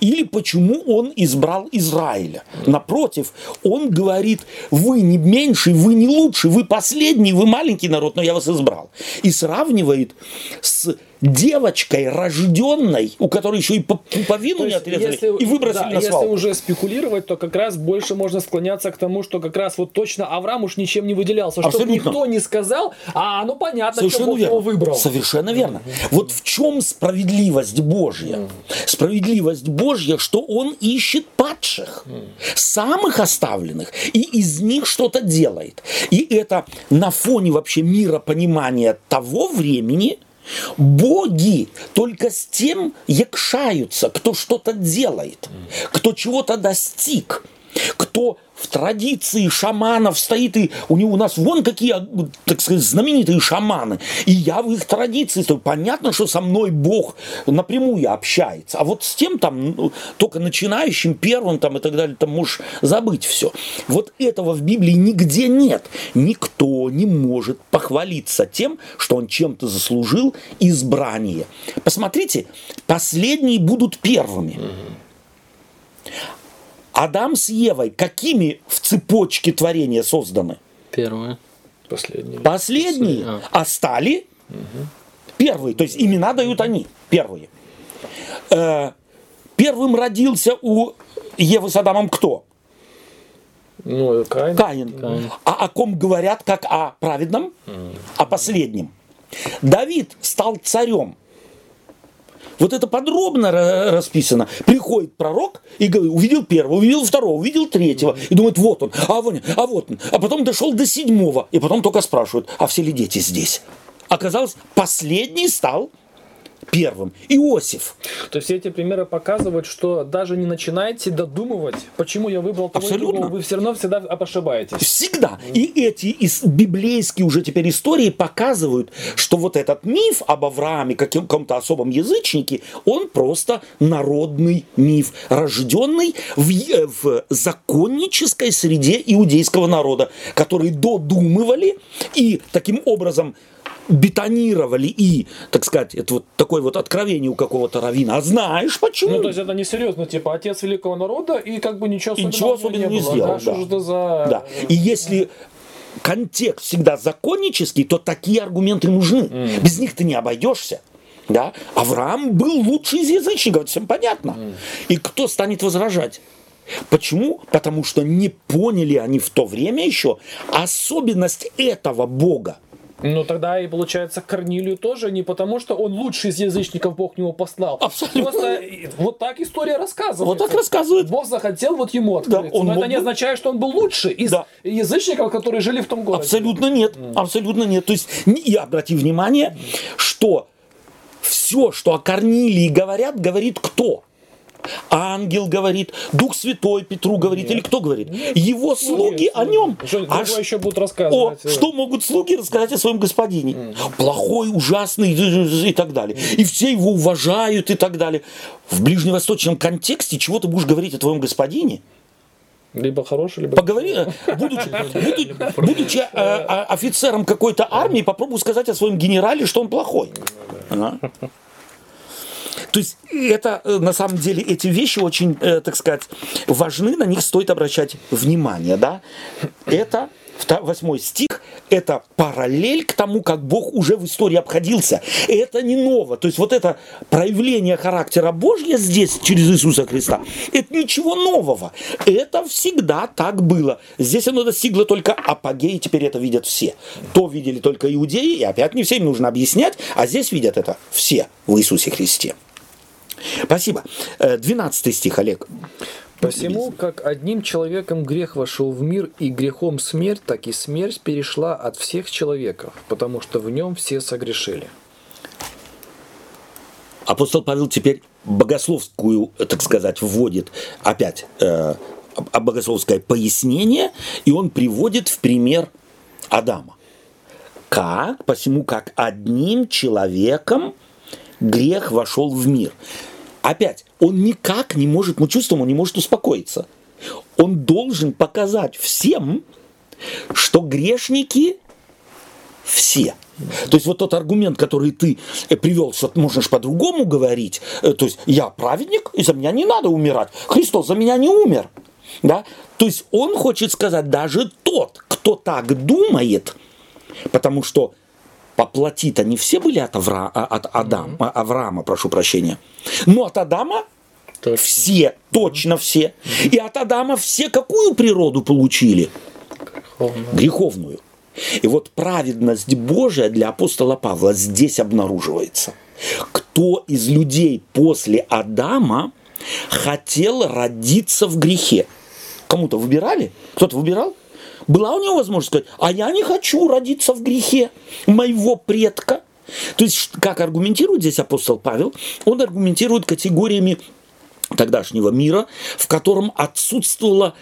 или почему он избрал Израиля. Напротив, он говорит, вы не меньший, вы не лучший, вы последний, вы маленький народ, но я вас избрал. И сравнивает с девочкой рожденной, у которой еще и пуповину не отрезали, если, и выбросили да, на свалку. Если уже спекулировать, то как раз больше можно склоняться к тому, что как раз вот точно Авраам уж ничем не выделялся, чтобы никто не сказал, а ну понятно, Совершенно что его выбрал. Совершенно верно. Mm-hmm. Вот в чем справедливость Божья? Mm-hmm. Справедливость Божья, что он ищет падших, mm-hmm. самых оставленных, и из них что-то делает. И это на фоне вообще мира понимания того времени, Боги только с тем якшаются, кто что-то делает, кто чего-то достиг, кто в традиции шаманов стоит, и у него у нас вон какие, так сказать, знаменитые шаманы. И я в их традиции стою. Понятно, что со мной Бог напрямую общается. А вот с тем там, ну, только начинающим, первым там и так далее, там можешь забыть все. Вот этого в Библии нигде нет. Никто не может похвалиться тем, что он чем-то заслужил избрание. Посмотрите, последние будут первыми. Адам с Евой какими в цепочке творения созданы? Первые. Последние. Последние. А. а стали угу. первые. То есть имена дают они. Первые. Э, первым родился у Евы с Адамом кто? Ну, Каин. Каин. Каин. А о ком говорят как о праведном? Mm. О последнем. Давид стал царем. Вот это подробно расписано. Приходит пророк и говорит, увидел первого, увидел второго, увидел третьего. И думает, вот он, а вот, а вот он. А потом дошел до седьмого. И потом только спрашивают, а все ли дети здесь? Оказалось, последний стал первым? Иосиф. То есть все эти примеры показывают, что даже не начинайте додумывать, почему я выбрал того Абсолютно. другого, вы все равно всегда ошибаетесь. Всегда. И эти ис- библейские уже теперь истории показывают, что вот этот миф об Аврааме, каком-то особом язычнике, он просто народный миф, рожденный в, в законнической среде иудейского народа, которые додумывали и таким образом бетонировали и, так сказать, это вот такое вот откровение у какого-то равина. А знаешь почему? Ну, то есть это не серьезно, типа, отец великого народа, и как бы ничего особенного, ничего особенного не было. сделал, Да, что да. это за... Да. И если контекст всегда законнический, то такие аргументы нужны. Без них ты не обойдешься. Да? Авраам был лучший из язычников, всем понятно. И кто станет возражать? Почему? Потому что не поняли они в то время еще особенность этого Бога. Ну, тогда и получается Корнилию тоже не потому, что он лучший из язычников, Бог него послал. Абсолютно. Просто вот так история рассказывает. Вот так рассказывает. Бог захотел вот ему открыться. он Но это не означает, что он был лучший из Да. язычников, которые жили в том городе. Абсолютно нет. Абсолютно нет. То есть, и обрати внимание, что все, что о Корнилии говорят, говорит кто? Ангел говорит, Дух Святой Петру говорит, или кто говорит? Его слуги о нем. Что А ш- еще будут О, рассказывать. э, что могут слуги рассказать о своем господине? Плохой, ужасный и так далее. И все его уважают и так далее. В ближневосточном контексте чего ты будешь говорить о твоем господине? Либо хороший, либо... Поговори, э, будучи, буду- будучи э, офицером какой-то армии, попробуй сказать о своем генерале, что он плохой. А? То есть это э, на самом деле эти вещи очень, э, так сказать, важны, на них стоит обращать внимание, да? Это восьмой стих, это параллель к тому, как Бог уже в истории обходился. Это не ново. То есть вот это проявление характера Божьего здесь, через Иисуса Христа, это ничего нового. Это всегда так было. Здесь оно достигло только апогея, теперь это видят все. То видели только иудеи, и опять не всем нужно объяснять, а здесь видят это все в Иисусе Христе. Спасибо. Э, 12 стих, Олег. Посему, как одним человеком грех вошел в мир, и грехом смерть, так и смерть перешла от всех человеков, потому что в нем все согрешили. Апостол Павел теперь богословскую, так сказать, вводит опять э, богословское пояснение, и он приводит в пример Адама. Как? Посему, как одним человеком грех вошел в мир. Опять, он никак не может, мы чувствуем, он не может успокоиться. Он должен показать всем, что грешники все. То есть вот тот аргумент, который ты э, привел, что можно ж по-другому говорить, э, то есть я праведник, и за меня не надо умирать. Христос за меня не умер. Да? То есть он хочет сказать, даже тот, кто так думает, потому что по плоти-то не все были от, Авра, а- от Адама, а- Авраама, прошу прощения. Но от Адама все, точно все. И от Адама все какую природу получили? греховную. И вот праведность Божия для апостола Павла здесь обнаруживается. Кто из людей после Адама хотел родиться в грехе? Кому-то выбирали? Кто-то выбирал? Была у него возможность сказать, а я не хочу родиться в грехе моего предка. То есть, как аргументирует здесь апостол Павел? Он аргументирует категориями тогдашнего мира, в котором отсутствовало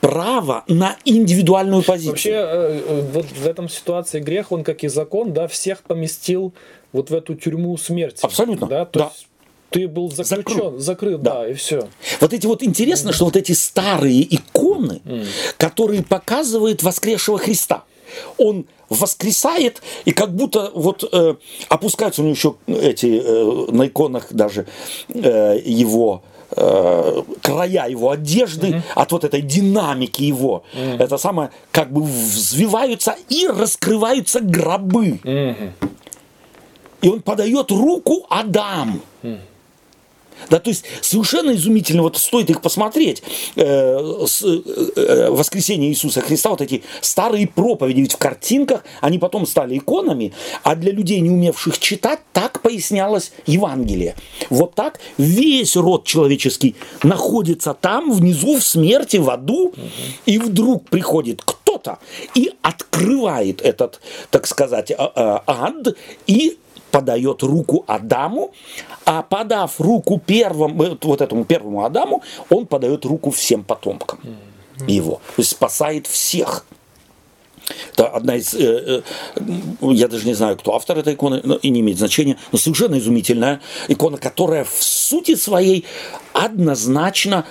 право на индивидуальную позицию. Вообще, э, э, вот в этом ситуации грех, он как и закон, да, всех поместил вот в эту тюрьму смерти. Абсолютно, Да, то да. есть ты был заключен, закрыт, Да. да, и все. Вот эти вот интересно, что вот эти старые иконы, которые показывают воскресшего Христа, он воскресает, и как будто вот э, опускаются у него еще эти э, на иконах даже э, его э, края его одежды от вот этой динамики его. Это самое, как бы взвиваются и раскрываются гробы. И он подает руку Адам. Да, то есть совершенно изумительно, вот стоит их посмотреть, э, с, э, э, воскресение Иисуса Христа, вот эти старые проповеди, ведь в картинках они потом стали иконами, а для людей, не умевших читать, так пояснялось Евангелие. Вот так весь род человеческий находится там, внизу, в смерти, в аду, и вдруг приходит кто-то и открывает этот, так сказать, а- а, ад, и подает руку Адаму, а подав руку первому, э, вот этому первому Адаму, он подает руку всем потомкам его. То есть спасает всех. Это одна из, э, э, я даже не знаю, кто автор этой иконы, но и не имеет значения, но совершенно изумительная икона, которая в сути своей однозначно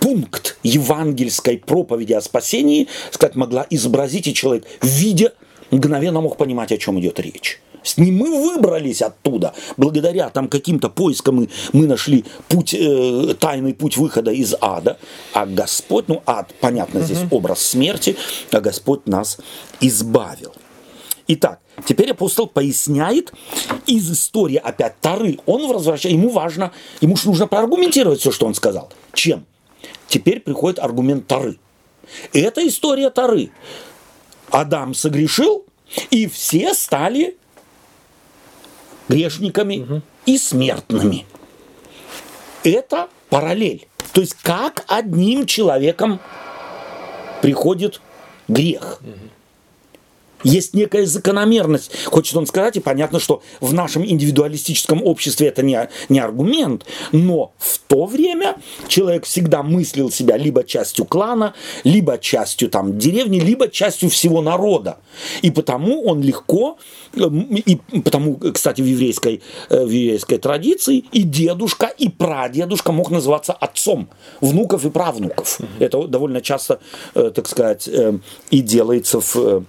пункт евангельской проповеди о спасении, сказать, могла изобразить, и человек, видя, мгновенно мог понимать, о чем идет речь. С ним мы выбрались оттуда. Благодаря там каким-то поискам мы, мы нашли путь, э, тайный путь выхода из ада. А Господь, ну ад, понятно, здесь образ смерти, а Господь нас избавил. Итак, теперь апостол поясняет из истории опять Тары. Он возвращает, ему важно, ему же нужно проаргументировать все, что он сказал. Чем? Теперь приходит аргумент Тары. Это история Тары. Адам согрешил, и все стали грешниками и смертными. Это параллель. То есть как одним человеком приходит грех. Есть некая закономерность, хочет он сказать, и понятно, что в нашем индивидуалистическом обществе это не, не аргумент, но в то время человек всегда мыслил себя либо частью клана, либо частью там деревни, либо частью всего народа. И потому он легко, эм, и потому, кстати, в еврейской, э, в еврейской традиции и дедушка, и прадедушка мог называться отцом внуков и правнуков. Это довольно часто, э, так сказать, э, и делается в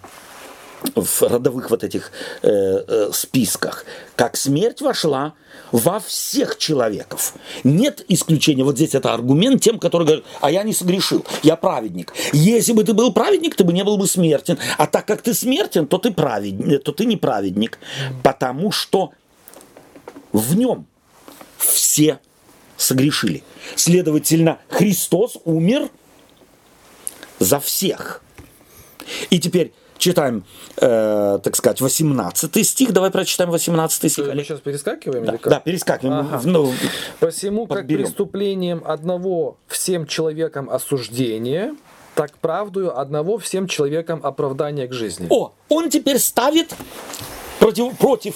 в родовых вот этих э, э, списках, как смерть вошла во всех человеков. Нет исключения. Вот здесь это аргумент тем, которые говорят, а я не согрешил, я праведник. Если бы ты был праведник, ты бы не был бы смертен. А так как ты смертен, то ты праведник, то ты не праведник. Потому что в нем все согрешили. Следовательно, Христос умер за всех. И теперь читаем, э, так сказать, 18 стих. Давай прочитаем 18 стих. Мы сейчас перескакиваем? Да, или как? да, перескакиваем. Ага. Ну, Посему, как подберем. преступлением одного всем человекам осуждение, так правдою одного всем человекам оправдание к жизни. О, он теперь ставит против, против,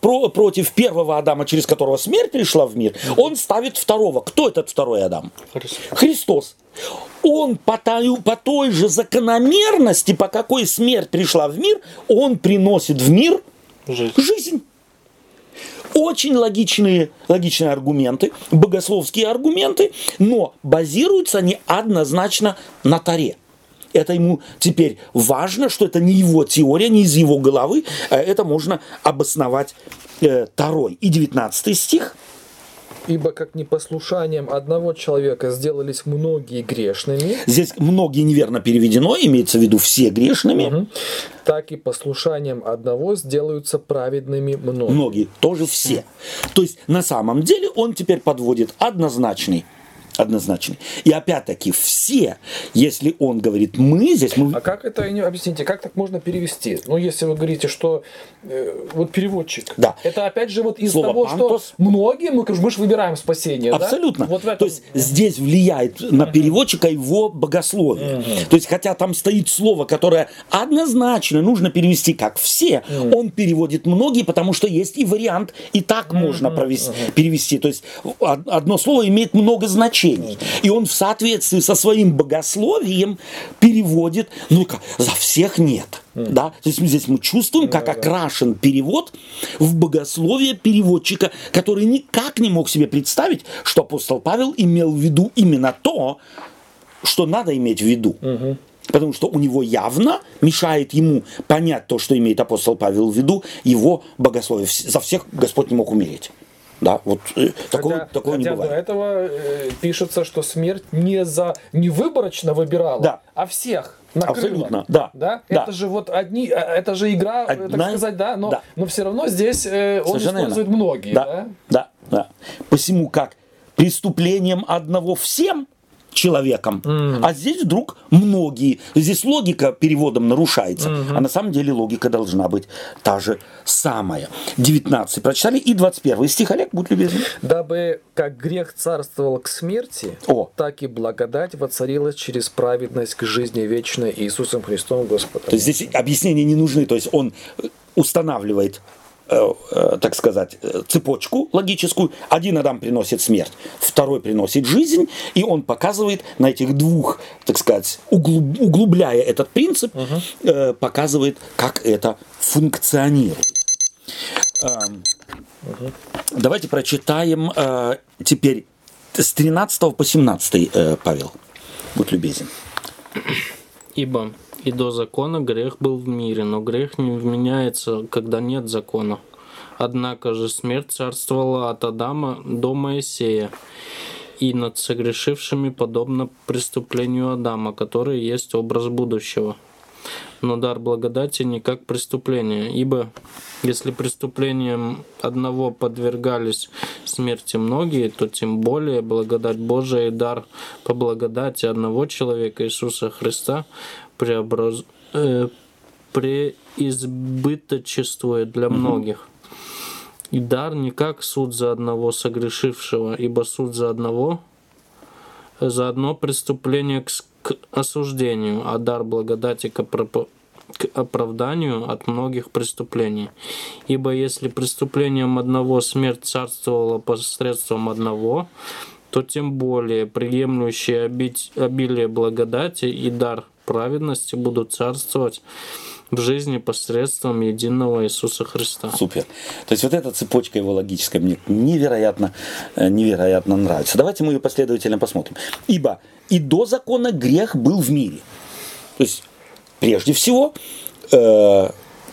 про- против первого Адама, через которого смерть пришла в мир, он ставит второго. Кто этот второй Адам? Христос. Он по той, по той же закономерности, по какой смерть пришла в мир, он приносит в мир Жизнь. жизнь. Очень логичные, логичные аргументы, богословские аргументы, но базируются они однозначно на Таре. Это ему теперь важно, что это не его теория, не из его головы, а это можно обосновать э, Тарой. И 19 стих. Ибо как непослушанием одного человека сделались многие грешными, Здесь многие неверно переведено, имеется в виду все грешными, так и послушанием одного сделаются праведными многие. многие, тоже все. То есть на самом деле он теперь подводит однозначный однозначный. И опять-таки все, если он говорит мы, здесь мы... А как это, объясните, как так можно перевести? Ну, если вы говорите, что э, вот переводчик, Да. это опять же вот из Слово того, «пантос». что многие, мы, мы же выбираем спасение, да? Абсолютно. Вот в этом... То есть здесь влияет на переводчика его богословие. То есть, хотя там стоит слово, которое однозначно нужно перевести как все, он переводит многие, потому что есть и вариант, и так можно провести, перевести. То есть од- одно слово имеет много значений. И он в соответствии со своим богословием переводит, ну за всех нет. Да? То есть мы здесь мы чувствуем, как окрашен перевод в богословие переводчика, который никак не мог себе представить, что апостол Павел имел в виду именно то, что надо иметь в виду. Потому что у него явно мешает ему понять то, что имеет апостол Павел в виду, его богословие. За всех Господь не мог умереть. Да, вот э, такого, Хотя, такого не хотя до бывает. этого э, пишется, что смерть не за не выборочно выбирала, Да. а всех накрыла. Абсолютно, да, Да? да. Это же вот одни, э, это же игра, э, Одна- так сказать, да, но, да. но все равно здесь э, он Совершенно использует верно. многие, да? да, да, да. Посему как преступлением одного всем человеком, а здесь вдруг многие. Здесь логика переводом нарушается, а на самом деле логика должна быть та же самая. 19 прочитали и 21 стих, Олег, будь любезен. Дабы как грех царствовал к смерти, О. так и благодать воцарилась через праведность к жизни вечной Иисусом Христом Господом. То есть здесь объяснения не нужны, то есть он устанавливает так сказать, э, цепочку логическую. Один Адам приносит смерть, второй приносит жизнь, и он показывает на этих двух, так сказать, углуб, углубляя этот принцип, э, показывает, как это функционирует. Эм, Давайте прочитаем э, теперь с 13 по 17, э, Павел. Будь любезен. Ибо и до закона грех был в мире, но грех не вменяется, когда нет закона. Однако же смерть царствовала от Адама до Моисея, и над согрешившими подобно преступлению Адама, который есть образ будущего. Но дар благодати не как преступление, ибо если преступлением одного подвергались смерти многие, то тем более благодать Божия и дар по благодати одного человека Иисуса Христа преобраз... э, преизбыточествует для многих. И дар не как суд за одного согрешившего, ибо суд за одного за одно преступление к, к осуждению, а дар благодати к, опропо- к оправданию от многих преступлений. Ибо если преступлением одного смерть царствовала посредством одного, то тем более приемлющие обить- обилие благодати и дар праведности будут царствовать в жизни посредством единого Иисуса Христа. Супер. То есть вот эта цепочка его логическая мне невероятно, э, невероятно нравится. Давайте мы ее последовательно посмотрим. Ибо и до закона грех был в мире. То есть прежде всего э,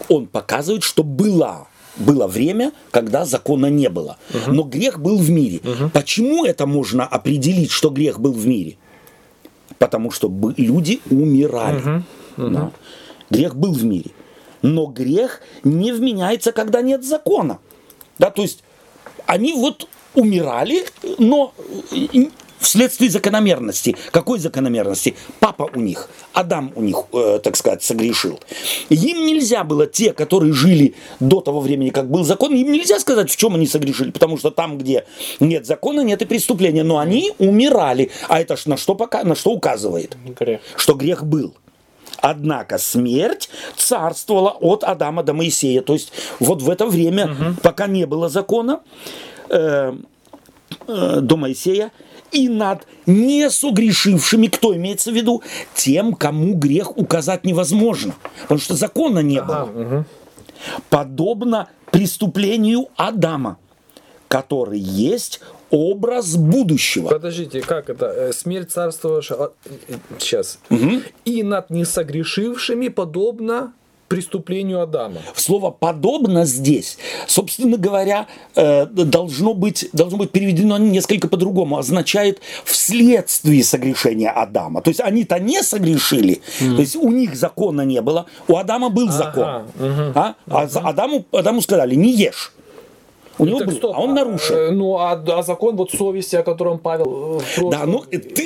он показывает, что была было время, когда закона не было. Но грех был в мире. Почему это можно определить, что грех был в мире? Потому что люди умирали. Да. Грех был в мире. Но грех не вменяется, когда нет закона. Да, то есть они вот умирали, но и- вследствие закономерности. Какой закономерности? Папа у них, Адам у них, э, так сказать, согрешил. Им нельзя было, те, которые жили до того времени, как был закон, им нельзя сказать, в чем они согрешили, потому что там, где нет закона, нет и преступления. Но они умирали. А это ж на что, пока, на что указывает? Грех. что грех был. Однако смерть царствовала от Адама до Моисея. То есть вот в это время, пока не было закона, э, э, до Моисея, и над несогрешившими, кто имеется в виду, тем, кому грех указать невозможно. Потому что закона не было. Подобно преступлению Адама, который есть образ будущего. Подождите, как это? Э, Смерть царства... Сейчас. И над несогрешившими подобно преступлению Адама. Слово «подобно» здесь, собственно говоря, э, должно быть, должно быть переведено несколько по-другому. Означает «вследствие согрешения Адама». То есть они-то не согрешили, то есть у них закона не было, у Адама был закон. А, А за- Адаму, Адаму сказали «не ешь». У него Так, был, стоп, а он нарушил. э, Ну, а, а закон вот совести, о котором Павел э, в прошлом- Да, ну э, ты,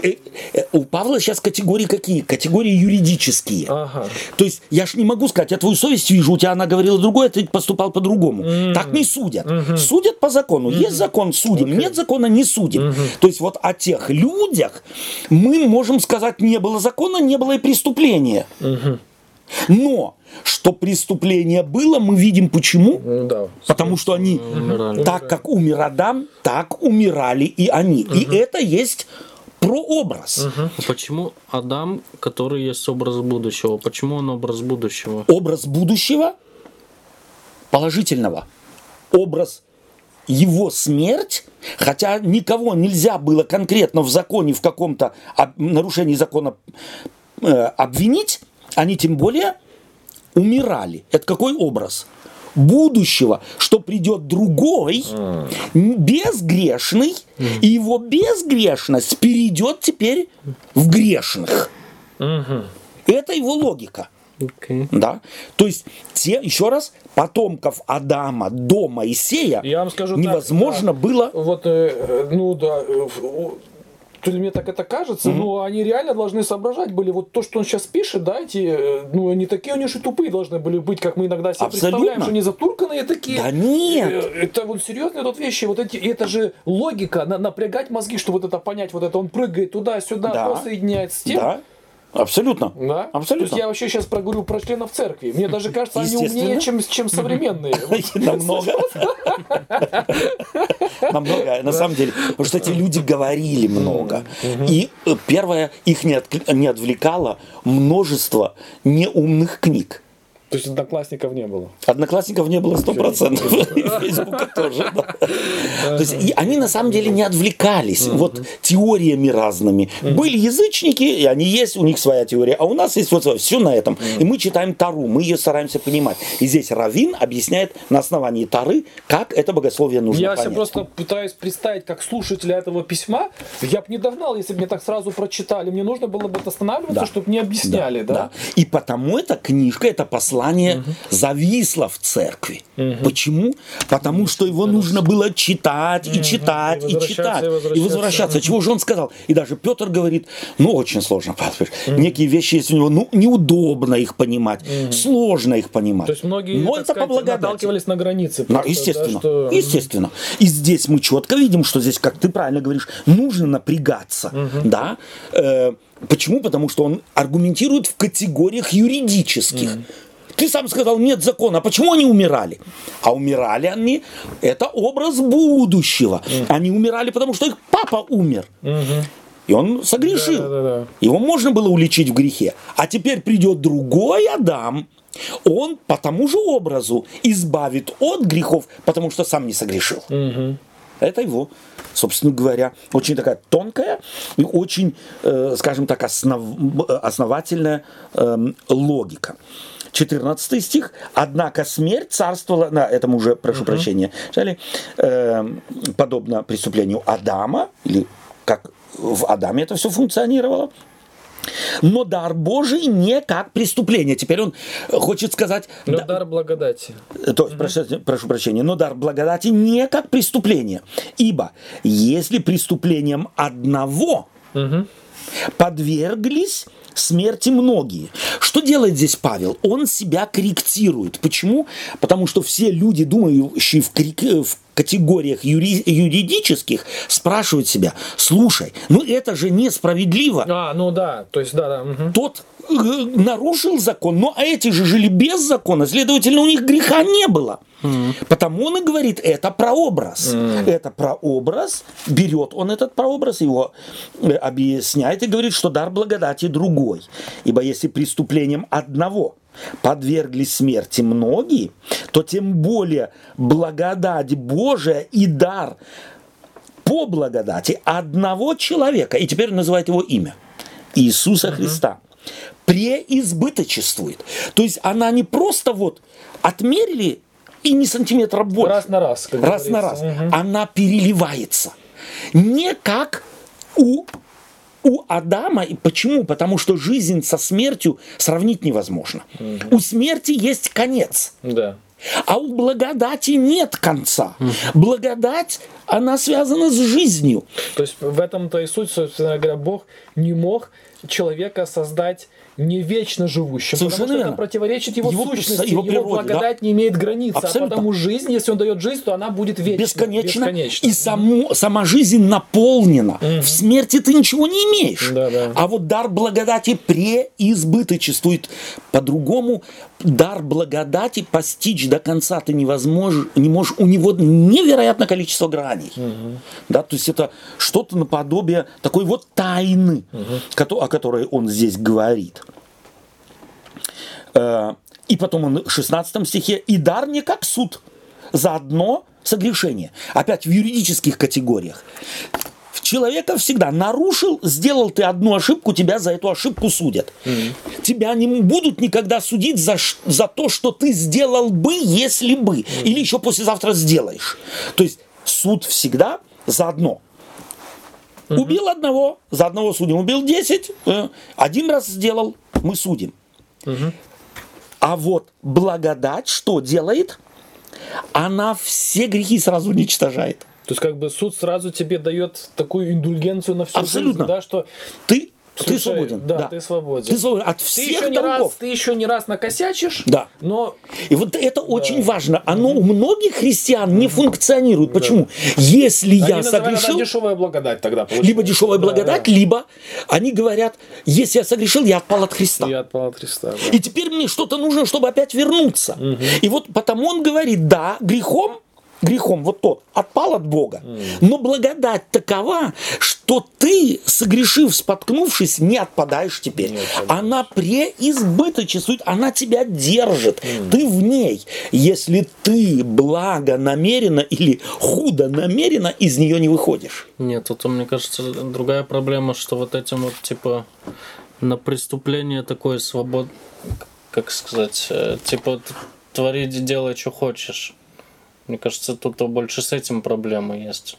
э, э, у Павла сейчас категории какие? Категории юридические. Ага. То есть я ж не могу сказать, я твою совесть вижу, у тебя она говорила другое, ты поступал по-другому. Так не судят. Судят по закону. Есть закон, судим. Нет закона, не судим. То есть вот о тех людях мы можем сказать, не было закона, не было и преступления. Но что преступление было, мы видим почему. Ну да. Потому что они, Умирали. так как умер Адам, так умирали и они. И это есть прообраз. А Почему Адам, который есть образ будущего, почему он образ будущего? Образ будущего положительного. Образ его смерть, хотя никого нельзя было конкретно в законе, в каком-то об- нарушении закона э, обвинить, они тем более умирали. Это какой образ? Будущего, что придет другой, безгрешный, и его безгрешность перейдет теперь в грешных. Это его логика. Окей. Да? То есть, те, еще раз, потомков Адама до Моисея Я вам скажу так, невозможно да. было... Вот, э, э, ну да, э, то ли мне так это кажется, но они реально должны соображать были. Вот то, что он сейчас пишет, да, эти, э, ну, они такие, они же тупые должны были быть, как мы иногда себе Абсолютно. представляем, что они затурканные такие. Да нет. Э, Это вот серьезные тут вещи, вот эти, это же логика, на- напрягать мозги, чтобы вот это понять, вот это он прыгает туда-сюда, Да. то соединяет с тем. Да. Абсолютно. Да? То Абсолютно. есть я вообще сейчас проговорю про членов церкви. Мне даже кажется, они умнее, чем, чем современные. Намного. Намного, на самом деле. Потому что эти люди говорили много. И э, первое, их не отвлекало множество неумных книг. То есть одноклассников не было. Одноклассников не было 100%, и Фейсбука тоже. То есть они на самом деле не отвлекались вот теориями разными. Были язычники, и они есть, у них своя теория, а у нас есть вот все на этом. И мы читаем Тару, мы ее стараемся понимать. И здесь Равин объясняет на основании Тары, как это богословие нужно Я себе понять. просто пытаюсь представить, как слушателя этого письма, я бы не догнал, если бы мне так сразу прочитали. Мне нужно было бы останавливаться, чтобы не объясняли, да? И потому эта книжка, это послание зависло в церкви. Почему? Потому что его нужно было читать и читать, И и, возвращаться, читать, и и возвращаться. возвращаться. Чего же он сказал? И даже Петр говорит, ну, очень сложно, Павел, некие вещи есть у него, ну, неудобно их понимать, сложно их понимать. То есть многие, Но это по сказать, благодати. наталкивались на границы. Ну, просто, да, естественно, что- естественно. И здесь мы четко видим, что здесь, как ты правильно говоришь, нужно напрягаться, да. Э, почему? Потому что он аргументирует в категориях юридических. Ты сам сказал, нет закона. А почему они умирали? А умирали они, это образ будущего. Они умирали, потому что их папа умер. И он согрешил. Да-да-да. Его можно было уличить в грехе. А теперь придет другой Адам, он по тому же образу избавит от грехов, потому что сам не согрешил. Это его, собственно говоря, очень такая тонкая и очень, э, скажем так, основ- э, основательная эм, логика. 14 стих. Однако смерть царствовала, на этом уже, прошу прощения, читали, эм, подобно преступлению Адама, или как в Адаме это все функционировало, но дар Божий не как преступление. Теперь он хочет сказать, Но да- дар благодати. то есть, прошу, прошу прощения, но дар благодати не как преступление. Ибо если преступлением одного подверглись смерти многие. Что делает здесь Павел? Он себя корректирует. Почему? Потому что все люди, думающие в, коррек- в категориях юри- юридических, спрашивают себя, слушай, ну это же несправедливо А, ну да, то есть да, да. мгм. тот э, нарушил закон, но а эти же жили без закона, следовательно, у них греха не было. Потому он и говорит, это прообраз. Это прообраз, берет он этот прообраз, его э, объясняет и говорит, что дар благодати другой. Ибо если преступлением одного подверглись смерти многие, то тем более благодать Божия и дар по благодати одного человека, и теперь называет его имя, Иисуса Христа, преизбыточествует. То есть она не просто вот отмерили и не сантиметра больше. Раз на раз. как Раз на раз. говорится. Мгм. Она переливается. Не как у, у Адама. И почему? Потому что жизнь со смертью сравнить невозможно. У смерти есть конец. Да. А у благодати нет конца. Благодать, она связана с жизнью. То есть в этом-то и суть, собственно говоря, Бог не мог человека создать не вечно живущим, Совершенно потому что верно. это противоречит его, Его- сущности, его его, природе, благодать не имеет границ, Абсолютно. а потому жизнь, если он дает жизнь, то она будет вечной, Бесконечно. бесконечна. И саму, сама жизнь наполнена. В смерти ты ничего не имеешь. Да, да. А вот дар благодати преизбыточествует. По-другому дар благодати постичь до конца ты невозможно, не можешь. У него невероятное количество граней. Да, то есть это что-то наподобие такой вот тайны, кото- о которой он здесь говорит. Э, И потом он в 16 стихе, и дар не как суд, заодно согрешение. Опять в юридических категориях. Человека всегда нарушил, сделал ты одну ошибку, тебя за эту ошибку судят. Тебя не будут никогда судить за, за то, что ты сделал бы, если бы. Или еще послезавтра сделаешь. То есть суд всегда заодно. Убил одного, за одного судим. Убил 10, э, один раз сделал, мы судим. А вот благодать что делает? Она все грехи сразу уничтожает. То есть как бы суд сразу тебе дает такую индульгенцию на всю Абсолютно. жизнь, да, что Ты ты Слушай, свободен. Да, ты свободен. Ты свободен от Ты всех еще, не раз, долгов. ты еще не раз накосячишь, Да. но И вот это очень важно. Оно у многих христиан не функционирует. Почему? Если они я согрешил, это дешевая благодать тогда получается. либо дешевая Да, благодать, да. либо они говорят, если я согрешил, я отпал от Христа. И отпал от Христа. да. И теперь мне что-то нужно, чтобы опять вернуться. И вот потому он говорит, да, грехом, грехом вот тот отпал от Бога, но благодать такова, что ты, согрешив, споткнувшись, не отпадаешь теперь. Не отпадаешь. Она преизбыточествует, она тебя держит, ты в ней. Если ты благо намеренно или худо намеренно, из нее не выходишь. Нет, тут, мне кажется, другая проблема, что вот этим вот, типа, на преступление такой свобод... Как сказать, э, типа, т- творить, делай, что хочешь. Мне кажется, тут больше с этим проблемы есть.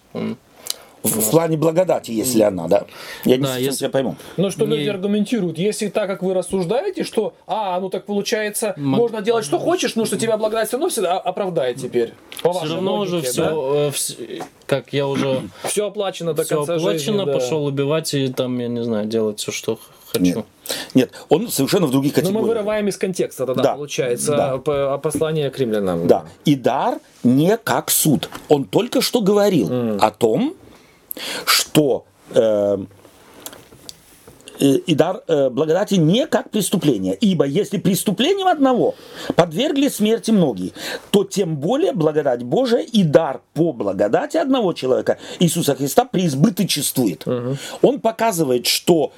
В, в плане благодати, если она, да. Я не Да, совсем если- тебя пойму. Но что Не- люди аргументируют, если так, как вы рассуждаете, что, а, ну так получается, М- можно делать, что хочешь, но что тебя благодать все равно всегда оправдает теперь. По Все равно уже логике, все, как я уже Все оплачено до все конца оплачено, жизни. да. пошел убивать и там, я не знаю, делать все, что хочу. Нет. Нет, он совершенно в других Но категориях. мы вырываем из контекста тогда, Да. получается, Да. по- послание к римлянам. Да. И дар не как суд. Он только что говорил о том, что э, и дар э, благодати не как преступление. Ибо если преступлением одного подвергли смерти многие, то тем более благодать Божия и дар по благодати одного человека, Иисуса Христа, преизбыточествует. Он показывает, что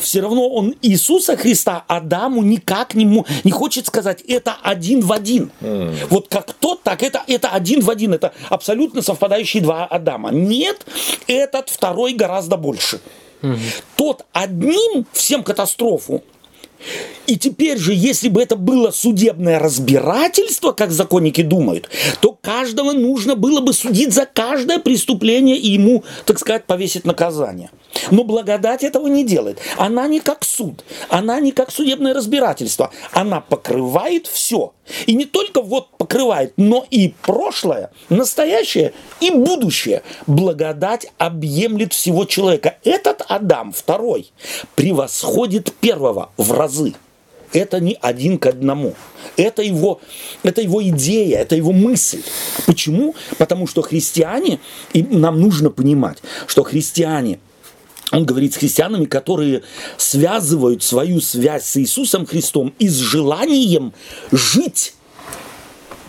все равно он Иисуса Христа Адаму никак не, не хочет сказать, это один в один. Вот как тот, так это, это один в один. Это абсолютно совпадающие два Адама. Нет, этот второй гораздо больше. Тот одним всем катастрофу. И теперь же, если бы это было судебное разбирательство, как законники думают, то каждого нужно было бы судить за каждое преступление и ему, так сказать, повесить наказание. Но благодать этого не делает. Она не как суд, она не как судебное разбирательство. Она покрывает все. И не только вот покрывает, но и прошлое, настоящее и будущее. Благодать объемлет всего человека. Этот Адам, второй, превосходит первого в разы. Это не один к одному. Это его, это его идея, это его мысль. Почему? Потому что христиане, и нам нужно понимать, что христиане, он говорит с христианами, которые связывают свою связь с Иисусом Христом и с желанием жить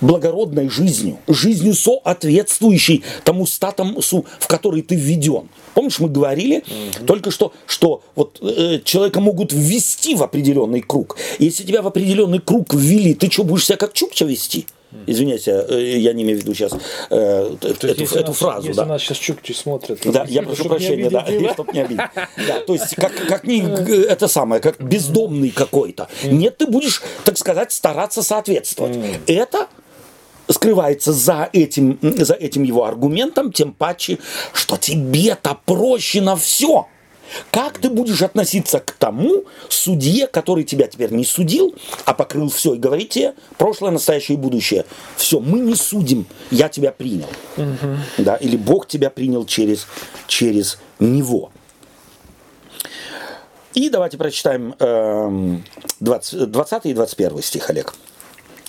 благородной жизнью, жизнью соответствующей тому статусу, в который ты введен. Помнишь, мы говорили только что, что вот э, человека могут ввести в определенный круг. Если тебя в определенный круг ввели, ты что, будешь себя как Чукча вести? Извиняйте, э, я не имею в виду сейчас э, эту, эту нас- фразу. Если да. нас сейчас чукчи смотрят. Да, я прошу прощения, да, обидеть, да? чтоб не обидеть. Да, то есть, как, как не, это самое, как бездомный какой-то. Нет, ты будешь, так сказать, стараться соответствовать. Это скрывается за этим, за этим его аргументом, тем паче, что тебе-то проще на все. Как ты будешь относиться к тому судье, который тебя теперь не судил, а покрыл все и говорит тебе прошлое, настоящее и будущее. Все, мы не судим, я тебя принял. Да, или Бог тебя принял через, через него. И давайте прочитаем эм, 20, 20 и 21 стих, Олег.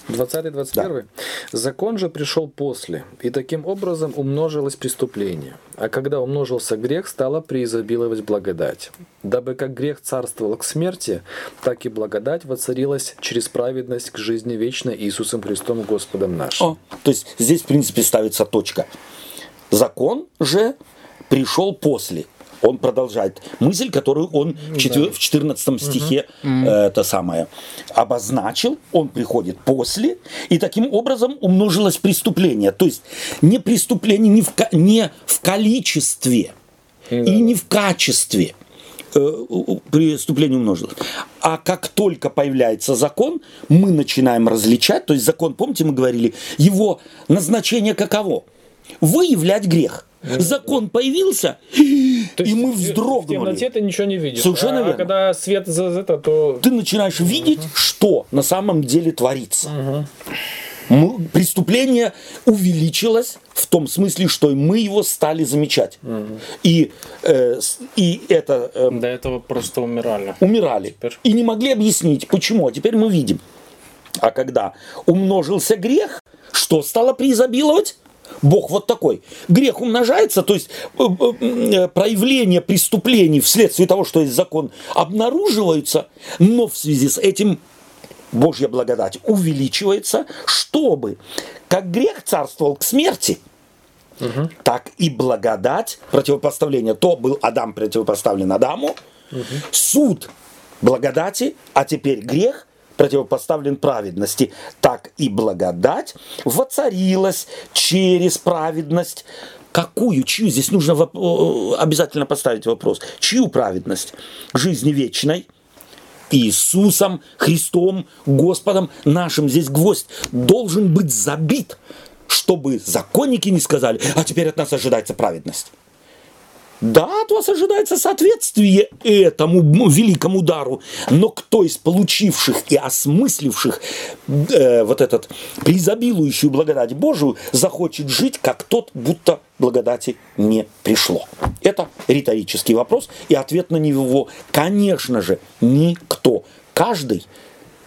20 21. Закон же пришел после, и таким образом умножилось преступление. А когда умножился грех, стало преизобиловать благодать. Дабы как грех царствовал к смерти, так и благодать воцарилась через праведность к жизни вечной Иисусом Христом Господом нашим. О, то есть здесь, в принципе, ставится точка. Закон же пришел после. Он продолжает мысль, которую он в четвер- в 14 стихе э, это самое обозначил. Он приходит после, и таким образом умножилось преступление. То есть не преступление не в, не в количестве и не в качестве э, преступление умножилось. А как только появляется закон, мы начинаем различать, то есть закон, помните, мы говорили, его назначение каково? Выявлять грех. Закон появился, То и мы в- В вздрогнули. темноте ты ничего не видишь. Совершенно а, верно. Когда свет за это, то... Ты начинаешь видеть, что на самом деле творится. Мы- Преступление увеличилось, в том смысле, что и мы его стали замечать. И, э, и это э, До этого просто умирали. умирали. Теперь. И не могли объяснить, почему. А теперь мы видим. А когда умножился грех, что стало преизобиловать? Бог вот такой. Грех умножается, то есть э, э, проявления преступлений вследствие того, что есть закон, обнаруживаются, но в связи с этим Божья благодать увеличивается, чтобы, как грех царствовал к смерти, так и благодать, противопоставление, то был Адам противопоставлен Адаму, суд благодати, а теперь грех противопоставлен праведности, так и благодать воцарилась через праведность. Какую, чью? Здесь нужно воп- обязательно поставить вопрос. Чью праведность? Жизни вечной, Иисусом, Христом, Господом нашим. Здесь гвоздь должен быть забит, чтобы законники не сказали, а теперь от нас ожидается праведность. Да, от вас ожидается соответствие этому м- великому дару, но кто из получивших и осмысливших э, вот этот преизобилующую благодать Божию захочет жить, как тот, будто благодати не пришло? Это риторический вопрос, и ответ на него, конечно же, никто. Каждый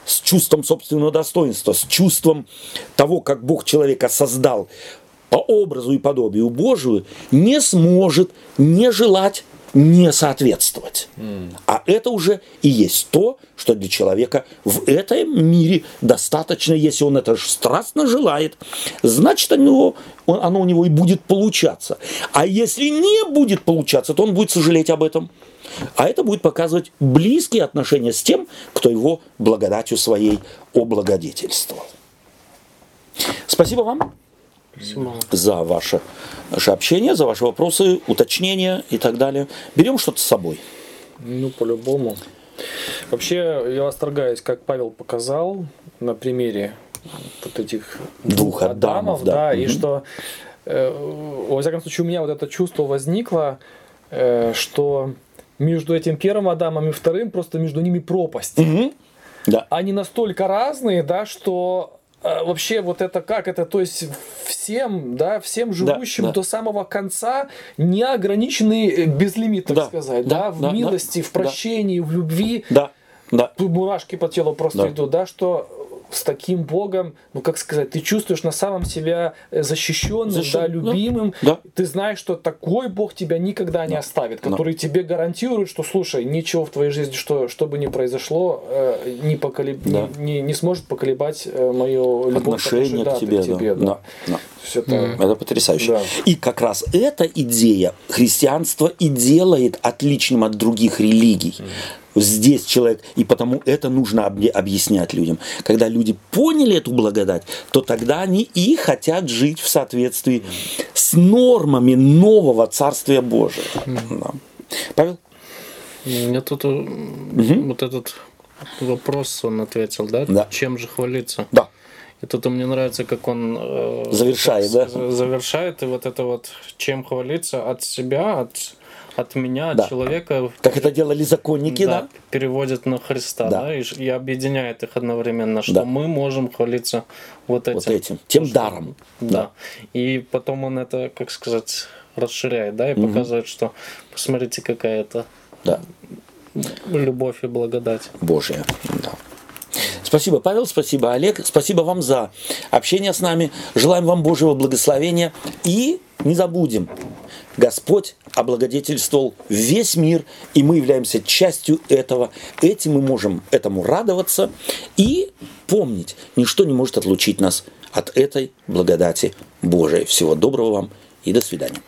с чувством собственного достоинства, с чувством того, как Бог человека создал по образу и подобию Божию, не сможет не желать не соответствовать. А это уже и есть то, что для человека в этом мире достаточно, если он это страстно желает, значит оно, он- оно у него и будет получаться. А если не будет получаться, то он будет сожалеть об этом. А это будет показывать близкие отношения с тем, кто его благодатью своей облагодетельствовал. Спасибо вам. За ваше, ваше общение, за ваши вопросы, уточнения и так далее. Берем что-то с собой. Ну, по-любому. Вообще, я восторгаюсь, как Павел показал на примере вот этих Двух Адамов, да. и Мгм. что, э, во всяком случае, у меня вот это чувство возникло, э, что между этим первым Адамом и вторым просто между ними пропасть. Мгм. Да. Они настолько разные, да, что вообще вот это как это, то есть всем, да, всем живущим да. до самого конца не ограниченный э, безлимит, так Да, сказать, да, да, в да, да, милости, в да. прощении, в любви. Да, да. Мурашки по телу просто Да. идут, да, что с таким Богом, ну как сказать, ты чувствуешь на самом себя э, защищенным, Защищен- да, да, любимым. да. Ты знаешь, что такой Бог тебя никогда не оставит, который тебе гарантирует, что, слушай, ничего в твоей жизни, что, что бы ни произошло, э, не, поколеб... Да. не, не, не сможет поколебать э, любовь Отношение да, к тебе. да. да. Да, да. Это- потрясающе. Да. И как раз эта идея христианства и делает отличным от других религий. Здесь человек, и потому это нужно объяснять людям. Когда люди поняли эту благодать, то тогда они и хотят жить в соответствии с нормами нового Царствия Божия. Да. Павел? Мне тут э, вот этот вопрос он ответил, да? Да. Чем же хвалиться? Да. И тут мне нравится, как он э, Завершает, так да? Завершает, и вот это вот чем хвалиться от себя, от, от меня, от Да. человека. Как это делали законники, да? да, переводит на Христа, Да. да, и, объединяет их одновременно, что Да. мы можем хвалиться вот этим. Вот этим. Тем даром. Да. И потом он это, как сказать, расширяет, да, и показывает, что посмотрите, какая это Да. любовь и благодать. Божия. Да. Спасибо, Павел, спасибо, Олег. Спасибо вам за общение с нами. Желаем вам Божьего благословения. И не забудем, Господь облагодетельствовал весь мир, и мы являемся частью этого. Этим мы можем этому радоваться и помнить, ничто не может отлучить нас от этой благодати Божией. Всего доброго вам и до свидания.